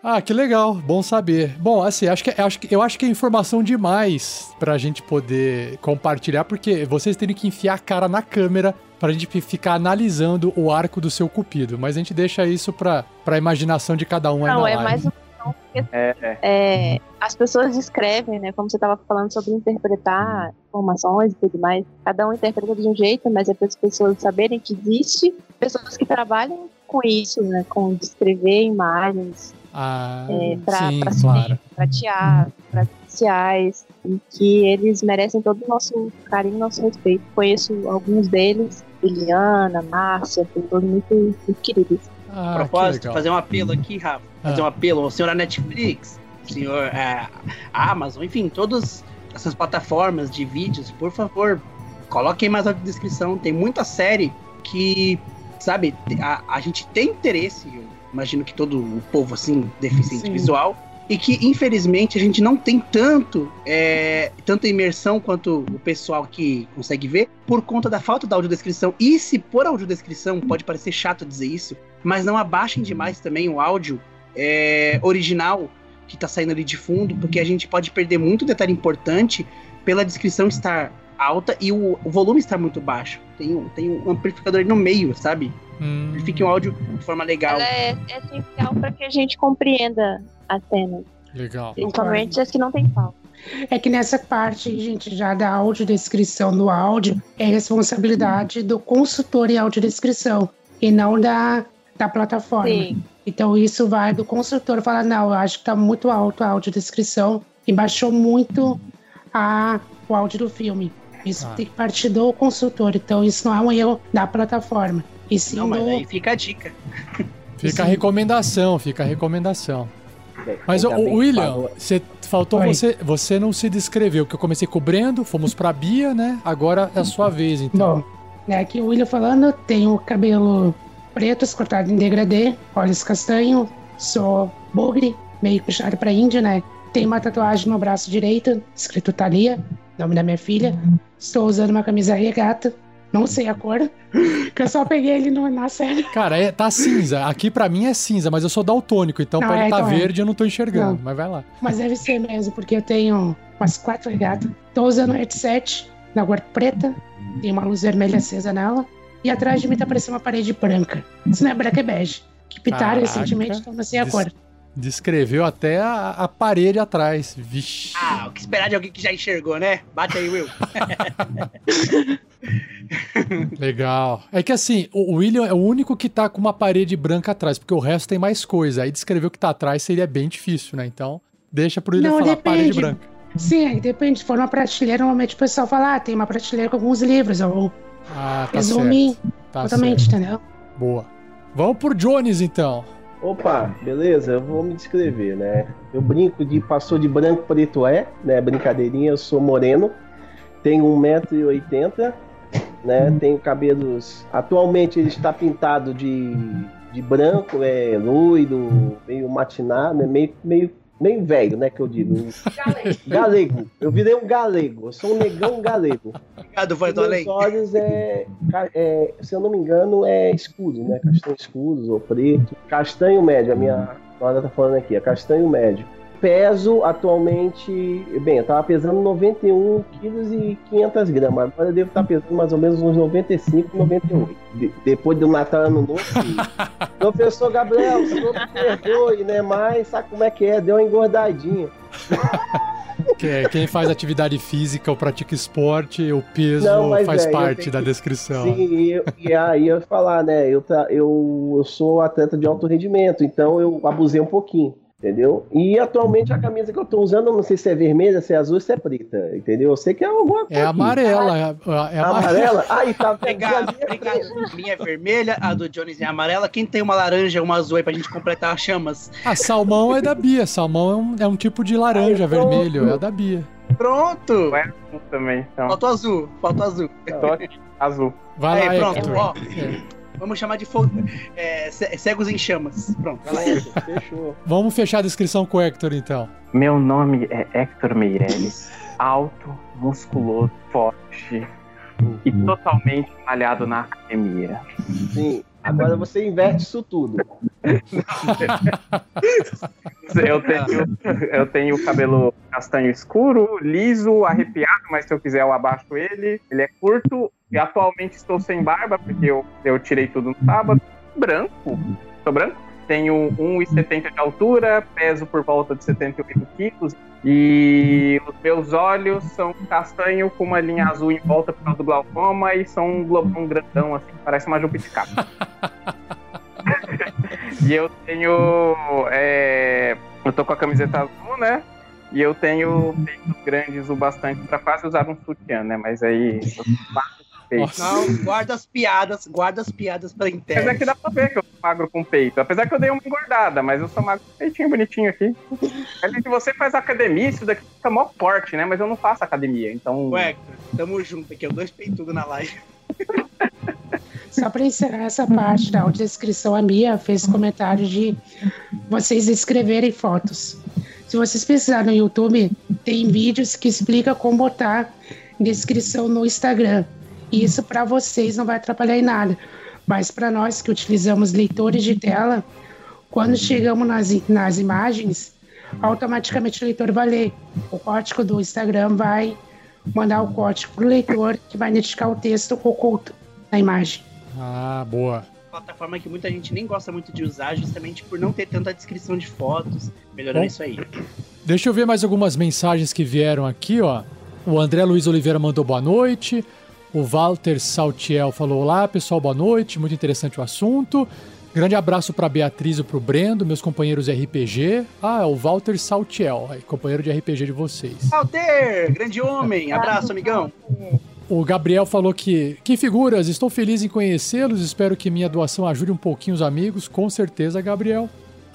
Ah, que legal, bom saber. Bom, assim, acho que, acho que, eu acho que é informação demais pra gente poder compartilhar, porque vocês teriam que enfiar a cara na câmera pra gente ficar analisando o arco do seu cupido. Mas a gente deixa isso pra, pra imaginação de cada um aí Não, na é live. mais uma questão porque É, é. é, as pessoas descrevem, né? Como você estava falando sobre interpretar informações e tudo mais. Cada um interpreta de um jeito, mas é para as pessoas saberem que existe pessoas que trabalham com isso, né? Com descrever imagens Ah, é, para claro. para teatro, para sociais, e que eles merecem todo o nosso carinho e nosso respeito. Conheço alguns deles, Liliana, Márcia, todos muito, muito queridos. Ah, propósito, fazer um apelo aqui, Rafa. Fazer Ah. um apelo ao senhor Netflix, senhor é, Amazon, enfim, todas essas plataformas de vídeos, por favor, coloquem mais na descrição. Tem muita série que, sabe, a, a gente tem interesse, eu imagino que todo o povo, assim, deficiente Sim. visual, e que, infelizmente, a gente não tem tanto, é, tanta imersão quanto o pessoal que consegue ver, por conta da falta da audiodescrição. E se por audiodescrição, pode parecer chato dizer isso, mas não abaixem demais também o áudio é, original que tá saindo ali de fundo, porque a gente pode perder muito detalhe importante pela descrição estar alta e o, o volume estar muito baixo. Tem, um- tem um amplificador ali no meio, sabe? Hum, Fique um áudio de forma legal. Ela é, é essencial para que a gente compreenda as cenas, legal. principalmente as que não tem fala. É que nessa parte, gente, já da audiodescrição do áudio, é responsabilidade do consultor em audiodescrição e não da, da plataforma. Sim. Então isso vai do consultor falar, não, eu acho que tá muito alto a audiodescrição e baixou muito a, o áudio do filme. Isso Ah. tem que partir do consultor, então isso não é um erro da plataforma. E sim Não, mas do... aí fica a dica. Fica a Sim. recomendação, fica a recomendação. Mas, o bem William, você faltou Oi. você, você não se descreveu, que eu comecei com o Brendo, fomos pra Bia, né? Agora é a sua vez, então. Bom, né, aqui o William falando, tenho cabelo preto, cortado em degradê, olhos castanho, sou bugre, meio puxado pra índia, né? Tenho uma tatuagem no braço direito, escrito Thalia, nome da minha filha. Estou usando uma camisa regata, não sei a cor, que eu só peguei ele no, na série. Cara, é, tá cinza. Aqui pra mim é cinza, mas eu sou daltônico, então Não, pra ele é, tá então é. verde eu não tô enxergando. Não. Mas vai lá. Mas deve ser mesmo, porque eu tenho umas quatro regatas. Tô usando um headset na cor preta, tem uma luz vermelha acesa nela. E atrás de mim tá parecendo uma parede branca. Se não é branca, é bege. Que pitaram recentemente, então não sei a cor. Descreveu até a, a parede atrás. Vixe. Ah, o que esperar de alguém que já enxergou, né? Bate aí, Will. Legal. É que assim, o William é o único que tá com uma parede branca atrás, porque o resto tem mais coisa. Aí descrever o que tá atrás seria bem difícil, né? Então, deixa pro William Não, falar depende. parede branca. Sim, aí depende. Se for uma prateleira, normalmente o pessoal fala, ah, tem uma prateleira com alguns livros, ou Ah, tá resume certo. Tá totalmente, certo. entendeu? Boa. Vamos por Jones, então. Opa, beleza? Eu vou me descrever, né? Eu brinco de passou de branco preto é, né? Brincadeirinha, eu sou moreno, tenho 1,80m, né? Tenho cabelos. Atualmente ele está pintado de, de branco, é loiro, meio matinado, né? Meio, meio, meio velho, né? Que eu digo. Galego. Eu virei um galego, eu sou um negão galego. Obrigado, Os Vanto meus Além. olhos é, é, se eu não me engano, é escuro, né? Castanho escuro ou preto. Castanho médio, a minha nora tá falando aqui, é castanho médio. Peso atualmente, bem, eu tava pesando 91 quilos e 500 gramas. Agora eu devo estar pesando mais ou menos uns 95, 98. De- depois do Natal Ano Novo. Professor Gabriel, o senhor me perdoe, né? Mas sabe como é que é? Deu uma engordadinha. Que é quem faz atividade física ou pratica esporte, o peso Não, faz eu parte tenho da que- descrição. Sim, e, eu- e aí eu ia falar, né? Eu, tra- eu, eu sou atleta de alto rendimento, então eu abusei um pouquinho, entendeu? E atualmente a camisa que eu tô usando, eu não sei se é vermelha, se é azul, se é preta, entendeu? Eu sei que é alguma coisa. É amarela. É, é amarela. Aí tá Ali é. A minha é vermelha, a do Jones é amarela. Quem tem uma laranja, uma azul aí pra gente completar as chamas? Ah, salmão é da Bia. Salmão é um, é um tipo de laranja Ai, pronto. vermelho. É a da Bia. Pronto! Ué, azul também, então. Faltou azul, faltou azul. Tô aqui, azul. Vai lá, Aí, pronto, Hector. ó. É. Vamos chamar de fogo. é, ce- cegos em chamas. Pronto, vai lá. Fechou. Vamos fechar a descrição com o Hector, então. Meu nome é Hector Meirelles. Alto, musculoso, forte e totalmente malhado na academia. Sim. Agora você inverte isso tudo. Eu tenho, eu tenho o cabelo castanho escuro, liso, arrepiado, mas se eu quiser eu abaixo ele. Ele é curto e atualmente estou sem barba, porque eu, eu tirei tudo no sábado. Branco. Sou branco. Tenho 1,70 de altura, peso por volta de 78 quilos. E os meus olhos são castanho com uma linha azul em volta por causa do glaucoma e são um globão grandão, assim, parece uma jupiticaba. E eu tenho. é, eu tô com a camiseta azul, né? E eu tenho peitos grandes o bastante pra quase usar um sutiã, né? Mas aí. eu faço peito. Não, guarda as piadas, guarda as piadas pra Apesar interna. que dá pra ver que eu sou magro com peito. Apesar que eu dei uma engordada, mas eu sou magro com peitinho bonitinho aqui. Que você faz academia, isso daqui fica mó forte, né? Mas eu não faço academia, então. Hector, tamo junto aqui, ó, dois peitudos na live. Só para encerrar essa parte da audiodescrição, a Mia fez comentário de vocês escreverem fotos. Se vocês precisarem no YouTube, tem vídeos que explicam como botar descrição no Instagram. E isso para vocês não vai atrapalhar em nada. Mas para nós que utilizamos leitores de tela, quando chegamos nas, nas imagens, automaticamente o leitor vai ler. O código do Instagram vai mandar o código para o leitor que vai identificar o texto oculto na imagem. Ah, boa. Plataforma que muita gente nem gosta muito de usar, justamente por não ter tanta descrição de fotos. Melhorando Bom. isso aí. Deixa eu ver mais algumas mensagens que vieram aqui, ó. O André Luiz Oliveira mandou boa noite. O Walter Saltiel falou: Olá, pessoal, boa noite. Muito interessante o assunto. Grande abraço para Beatriz e para o Brendo, meus companheiros de RPG. Ah, é o Walter Saltiel, aí, companheiro de RPG de vocês. Alter, grande homem. Abraço, amigão. O Gabriel falou que, que figuras, estou feliz em conhecê-los, espero que minha doação ajude um pouquinho os amigos, com certeza, Gabriel.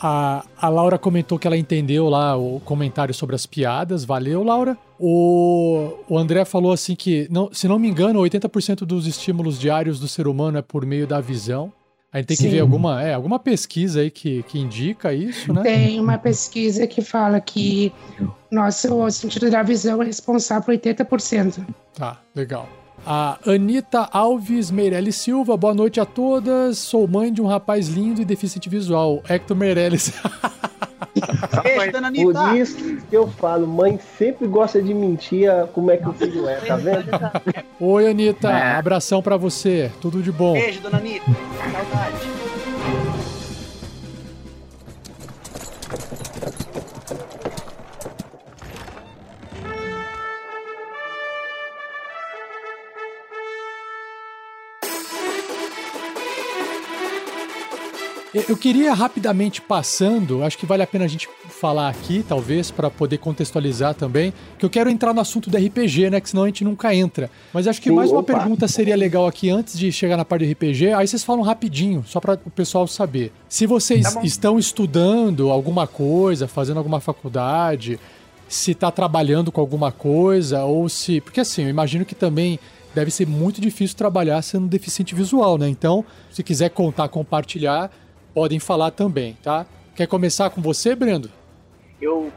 A, a Laura comentou que ela entendeu lá o comentário sobre as piadas, valeu, Laura. O, o André falou assim que, não, se não me engano, 80% dos estímulos diários do ser humano é por meio da visão. A gente tem que Sim. ver alguma, é, alguma pesquisa aí que, que indica isso, né? Tem uma pesquisa que fala que nosso sentido da visão é responsável por 80%. Tá, legal. A Anitta Alves Meirelles Silva, boa noite a todas. Sou mãe de um rapaz lindo e deficiente visual, Hector Meirelles. Beijo, dona Por isso que eu falo, mãe sempre gosta de mentir a- como é que o filho é, tá vendo? Oi, Anitta, É. abração pra você, tudo de bom. Beijo, dona Anitta. Saudade. Eu- queria rapidamente passando, acho que vale a pena a gente falar aqui, talvez, para poder contextualizar também, que eu quero entrar no assunto do RPG, né? Que senão a gente nunca entra. Mas acho que mais uma opa. pergunta seria legal aqui antes de chegar na parte do RPG. Aí vocês falam rapidinho, só para o pessoal saber. Se vocês Tá estão estudando alguma coisa, fazendo alguma faculdade, se está trabalhando com alguma coisa, ou se. Porque assim, eu imagino que também deve ser muito difícil trabalhar sendo deficiente visual, né? Então, se quiser contar, compartilhar, podem falar também, tá? Quer começar com você, Brendo? Eu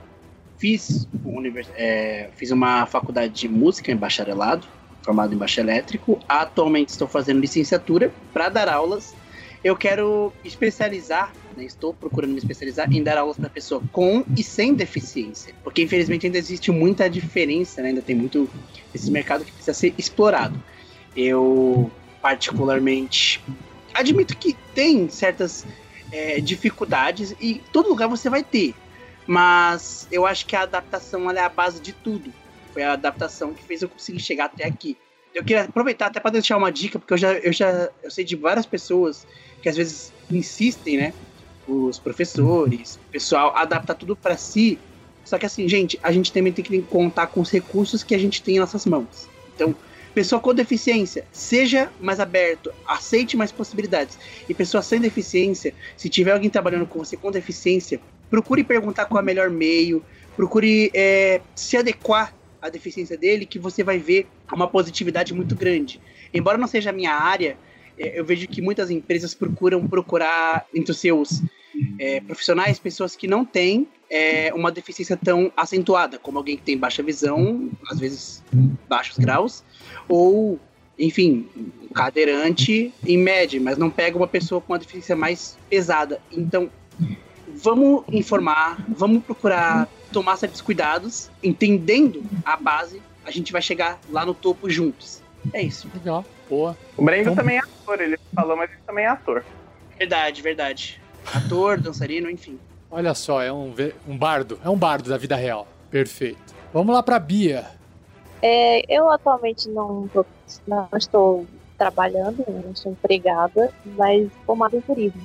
fiz, univers- é, fiz uma faculdade de música em bacharelado, formado em baixo elétrico. Atualmente estou fazendo licenciatura para dar aulas. Eu quero especializar, né, estou procurando me especializar em dar aulas para pessoa com e sem deficiência. Porque infelizmente ainda existe muita diferença, né, ainda tem muito esse mercado que precisa ser explorado. Eu, particularmente, admito que tem certas é, dificuldades e todo lugar você vai ter. Mas eu acho que a adaptação é a base de tudo. Foi a adaptação que fez eu conseguir chegar até aqui. Eu queria aproveitar até para deixar uma dica, porque eu já, eu já eu sei de várias pessoas que às vezes insistem, né? Os professores, o pessoal, adaptar tudo para si. Só que assim, gente, a gente também tem que contar com os recursos que a gente tem em nossas mãos. Então, pessoa com deficiência, seja mais aberto, aceite mais possibilidades. E pessoa sem deficiência, se tiver alguém trabalhando com você com deficiência, procure perguntar qual é o melhor meio, procure é, se adequar à deficiência dele, que você vai ver uma positividade muito grande. Embora não seja a minha área, é, eu vejo que muitas empresas procuram procurar entre os seus é, profissionais pessoas que não têm é, uma deficiência tão acentuada, como alguém que tem baixa visão, às vezes baixos graus, ou, enfim, um cadeirante em média, mas não pega uma pessoa com uma deficiência mais pesada. Então, vamos informar, vamos procurar tomar certos cuidados, entendendo a base, a gente vai chegar lá no topo juntos. É isso. Legal, boa. O Brendo Como- também é ator, ele falou, mas ele também é ator. Verdade, verdade. Ator, dançarino, enfim. Olha só, é um, um bardo, é um bardo da vida real. Perfeito. Vamos lá pra Bia. É, eu atualmente não, tô- não estou trabalhando, não sou empregada, mas formada em turismo.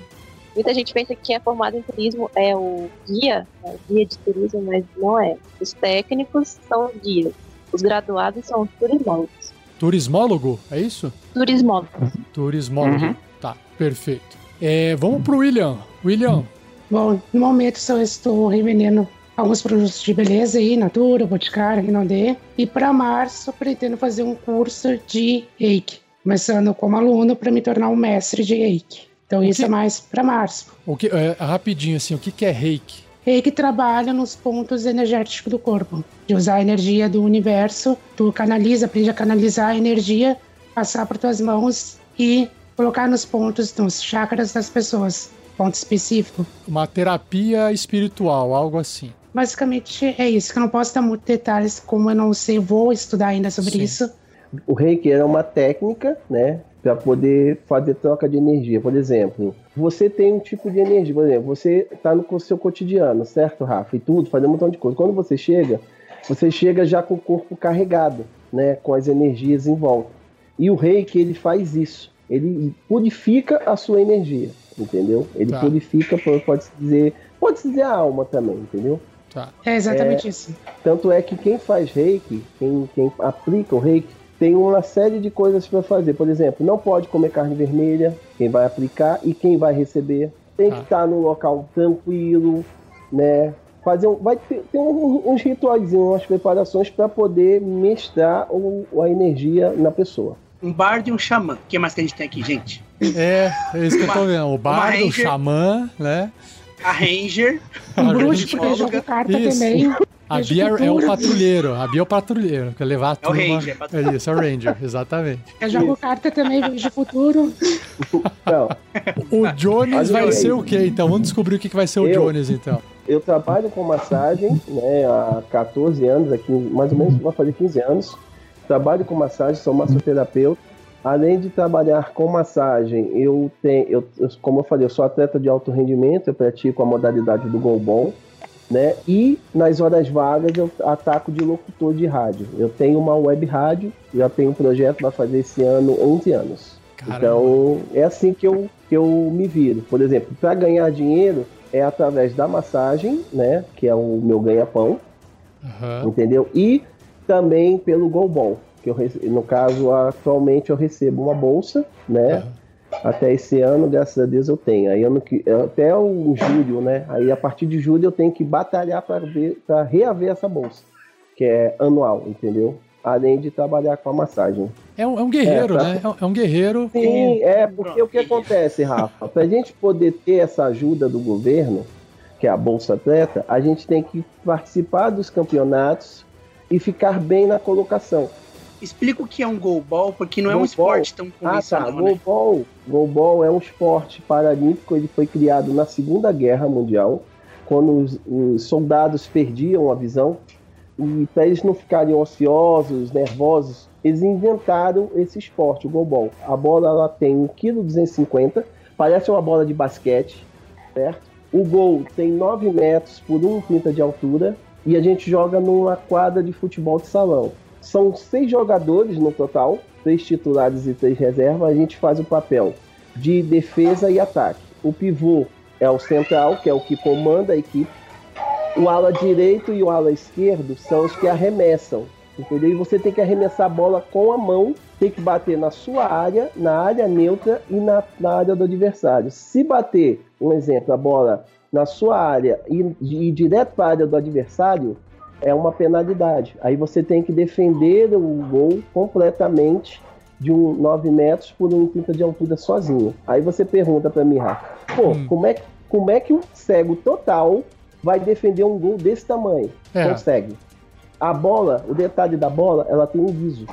Muita gente pensa que quem é formado em turismo é o guia, né, guia de turismo, mas não é. Os técnicos são os guias. Os graduados são os turismólogos. Turismólogo, é isso? Turismólogos. Turismólogo. Uhum. Tá, perfeito. É, vamos pro William. William, Bom, no momento só estou revendendo alguns produtos de beleza aí, Natura, Boticário, Rinodê. E para março pretendo fazer um curso de reiki, começando como aluno para me tornar um mestre de reiki. Então isso que- é mais para março. o que, é, rapidinho assim, o que, que é reiki? Reiki trabalha nos pontos energéticos do corpo, de usar a energia do universo. Tu canaliza, aprende a canalizar a energia, passar por tuas mãos e colocar nos pontos, nos chakras das pessoas, ponto específico. Uma terapia espiritual, algo assim. Basicamente é isso, que eu não posso dar muitos detalhes, como eu não sei, vou estudar ainda sobre Sim. isso. O reiki é uma técnica, né, para poder fazer troca de energia. Por exemplo, você tem um tipo de energia, por exemplo, você está no seu cotidiano, certo, Rafa? E tudo, fazendo um montão de coisa. Quando você chega, você chega já com o corpo carregado, né, com as energias em volta. E o reiki, ele faz isso. Ele purifica a sua energia, entendeu? Ele Tá. purifica, pode-se dizer, pode-se dizer a alma também, entendeu? Tá. É exatamente isso. Tanto é que quem faz reiki, quem, quem aplica o reiki, tem uma série de coisas para fazer. Por exemplo, não pode comer carne vermelha, quem vai aplicar e quem vai receber. Tem Tá. que estar num local tranquilo, né? Fazer um, vai ter, ter um- uns rituais, umas preparações para poder mestrar o, a energia na pessoa. Um bardo e um xamã. O que mais que a gente tem aqui, gente? É, é isso que eu tô vendo. O bardo, o ranger. xamã, né? A Ranger, Um bruxo, porque eu jogo carta Isso. também. A Bia é o patrulheiro. A Bia é o patrulheiro. Quer levar a É o turma. Ranger, patrulheiro. É isso, é o Ranger, exatamente. Eu jogo carta também, vejo futuro. Então, O Jones vai ser o quê, então? Vamos descobrir o que que vai ser o Eu? Jones, então. eu trabalho com massagem né, há 14 anos, aqui, mais ou menos vai fazer 15 anos. Trabalho com massagem, sou massoterapeuta. Além de trabalhar com massagem, eu tenho, eu, como eu falei, eu sou atleta de alto rendimento, eu pratico a modalidade do golbol, né? E nas horas vagas eu ataco de locutor de rádio. Eu tenho uma web rádio, já tenho um projeto para fazer esse ano 11 anos. Caramba. Então, é assim que eu, que eu me viro. Por exemplo, para ganhar dinheiro é através da massagem, né? Que é o meu ganha-pão, Aham. entendeu? E também pelo Golbol, que eu, rece- no caso, atualmente eu recebo uma bolsa, né? Aham. Até esse ano, graças a Deus, eu tenho. Aí ano que, até o julho, né? Aí a partir de julho eu tenho que batalhar para reaver essa bolsa, que é anual, entendeu? Além de trabalhar com a massagem. É um, é um guerreiro, É, pra- né? É um- É um guerreiro. Sim, é, porque o que acontece, Rafa? Para a gente poder ter essa ajuda do governo, que é a Bolsa Atleta, a gente tem que participar dos campeonatos e ficar bem na colocação. Explica o que é um goalball, porque não é um esporte tão Ah, tá. convencional, né? Goalball, goalball é um esporte paralímpico. Ele foi criado na Segunda Guerra Mundial, quando os, os soldados perdiam a visão. E para eles não ficarem ociosos, nervosos, eles inventaram esse esporte, o goalball. A bola ela tem 1,250 kg, parece uma bola de basquete, certo? O gol tem 9 metros por 1,30 de altura e a gente joga numa quadra de futebol de salão. São seis jogadores no total, três titulares e três reservas. A gente faz o papel de defesa e ataque. O pivô é o central, que é o que comanda a equipe. O ala direito e o ala esquerdo são os que arremessam. Entendeu? E você tem que arremessar a bola com a mão, tem que bater na sua área, na área neutra e na, na área do adversário. Se bater, um exemplo, a bola na sua área e e ir direto para a área do adversário, é uma penalidade. Aí você tem que defender o gol completamente de um 9 metros por 1,30 de altura sozinho. Aí você pergunta para mim, pô, Hum. como, é, que- como é que um cego total vai defender um gol desse tamanho? É, Consegue. A bola, o detalhe da bola, ela tem um guiso.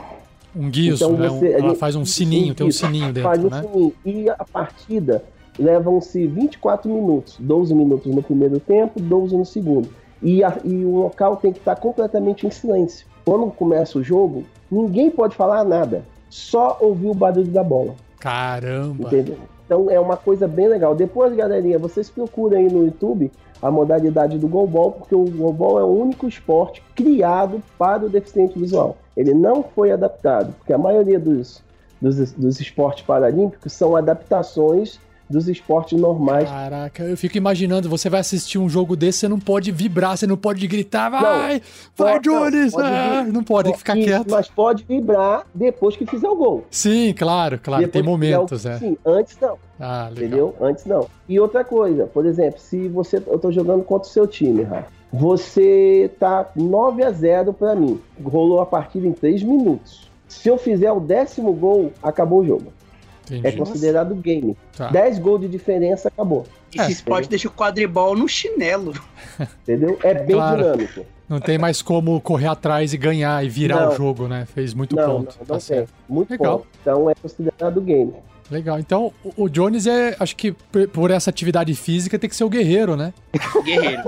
um guiso, Então né? você- Um- ela faz um sininho, tem um sininho Faz dentro, um né? sininho. E a partida levam-se 24 minutos. 12 minutos no primeiro tempo, 12 no segundo. E, a- e o local tem que estar completamente em silêncio. Quando começa o jogo, ninguém pode falar nada. Só ouvir o barulho da bola. Caramba. Entendeu? Então é uma coisa bem legal. Depois, galerinha, vocês procuram aí no YouTube a modalidade do goalball, porque o goalball é o único esporte criado para o deficiente visual. Ele não foi adaptado, porque a maioria dos, dos, dos esportes paralímpicos são adaptações dos esportes normais. Caraca, eu fico imaginando, você vai assistir um jogo desse, você não pode vibrar, você não pode gritar, vai, vai, não, Jones! pode ah, não pode, tem que ficar quieto. Mas pode vibrar depois que fizer o gol. Sim, claro, claro, Depois tem o- momentos, é. Sim, antes não. Ah, legal. Entendeu? Antes não. E outra coisa, por exemplo, se você. Eu tô jogando contra o seu time, Rafa. Você tá 9 a 0 pra mim. Rolou a partida em 3 minutos. Se eu fizer o décimo gol, acabou o jogo. Entendi. É considerado game. Tá. 10 gols de diferença, acabou. Esse É, esporte deixa o quadribol no chinelo. Entendeu? É bem Claro. dinâmico. Não tem mais como correr atrás e ganhar e virar Não. o jogo, né? Fez muito não, ponto. não, tá não tem. certo. Muito Legal. bom. Então é considerado game. Legal. Então, o- Jones é, acho que por essa atividade física tem que ser o guerreiro, né? Guerreiro.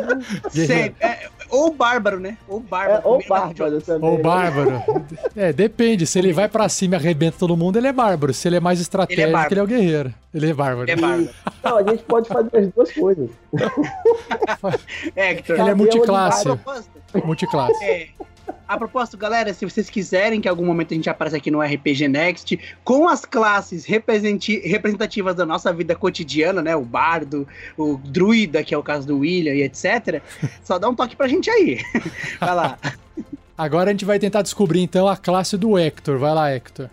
Sempre. É, ou bárbaro, né? Ou bárbaro. É, ou bárbaro também. Ou né? bárbaro. É, depende. Se ele vai pra cima e arrebenta todo mundo, ele é bárbaro. Se ele é mais estratégico, bárbaro. ele é o guerreiro. Ele é bárbaro. É bárbaro. Não, a gente pode fazer as duas coisas. É, Hector. Ele é multiclasse. Multiclasse. é, a propósito, galera, se vocês quiserem que em algum momento a gente apareça aqui no RPG Next com as classes representativas da nossa vida cotidiana, né? O bardo, o druida, que é o caso do William e etc. Só dá um toque pra gente aí. Vai lá. Agora a gente vai tentar descobrir então a classe do Hector. Vai lá, Hector.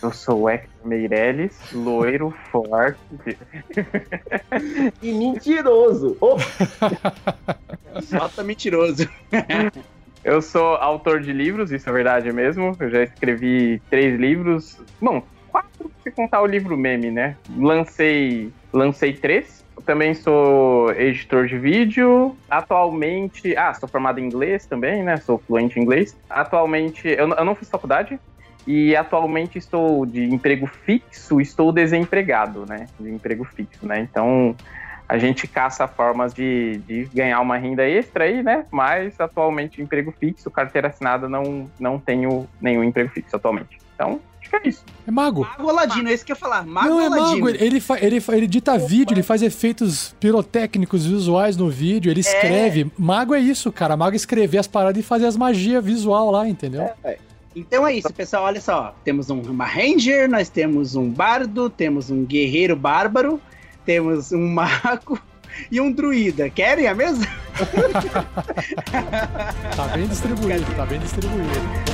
Eu sou o Hector Meirelles, loiro, forte. E mentiroso. Oh, Só tá mentiroso. Eu sou autor de livros, isso é verdade mesmo. Eu já escrevi três livros. Bom, quatro se contar o livro meme, né? Lancei, lancei três. Também sou editor de vídeo. Atualmente. Ah, sou formado em inglês também, né? Sou fluente em inglês. Atualmente. Eu, eu não fiz faculdade. E atualmente estou de emprego fixo, estou desempregado, né? De emprego fixo, né? Então a gente caça formas de, de ganhar uma renda extra aí, né? Mas atualmente emprego fixo, carteira assinada, não, não tenho nenhum emprego fixo atualmente. Então, acho que é isso. É mago. Mago Aladino, é isso que eu ia falar. Mago não, é Aladino. mago. Ele, ele, fa- ele edita vídeo, ele faz efeitos pirotécnicos visuais no vídeo, ele escreve. Mago é isso, cara. Mago é escrever as paradas e fazer as magias visual lá, entendeu? é, Então é isso, pessoal. Olha só. Temos um- uma Ranger, nós temos um bardo, temos um guerreiro bárbaro, temos um mago e um druida. Querem a mesa? Tá bem distribuído, tá bem distribuído.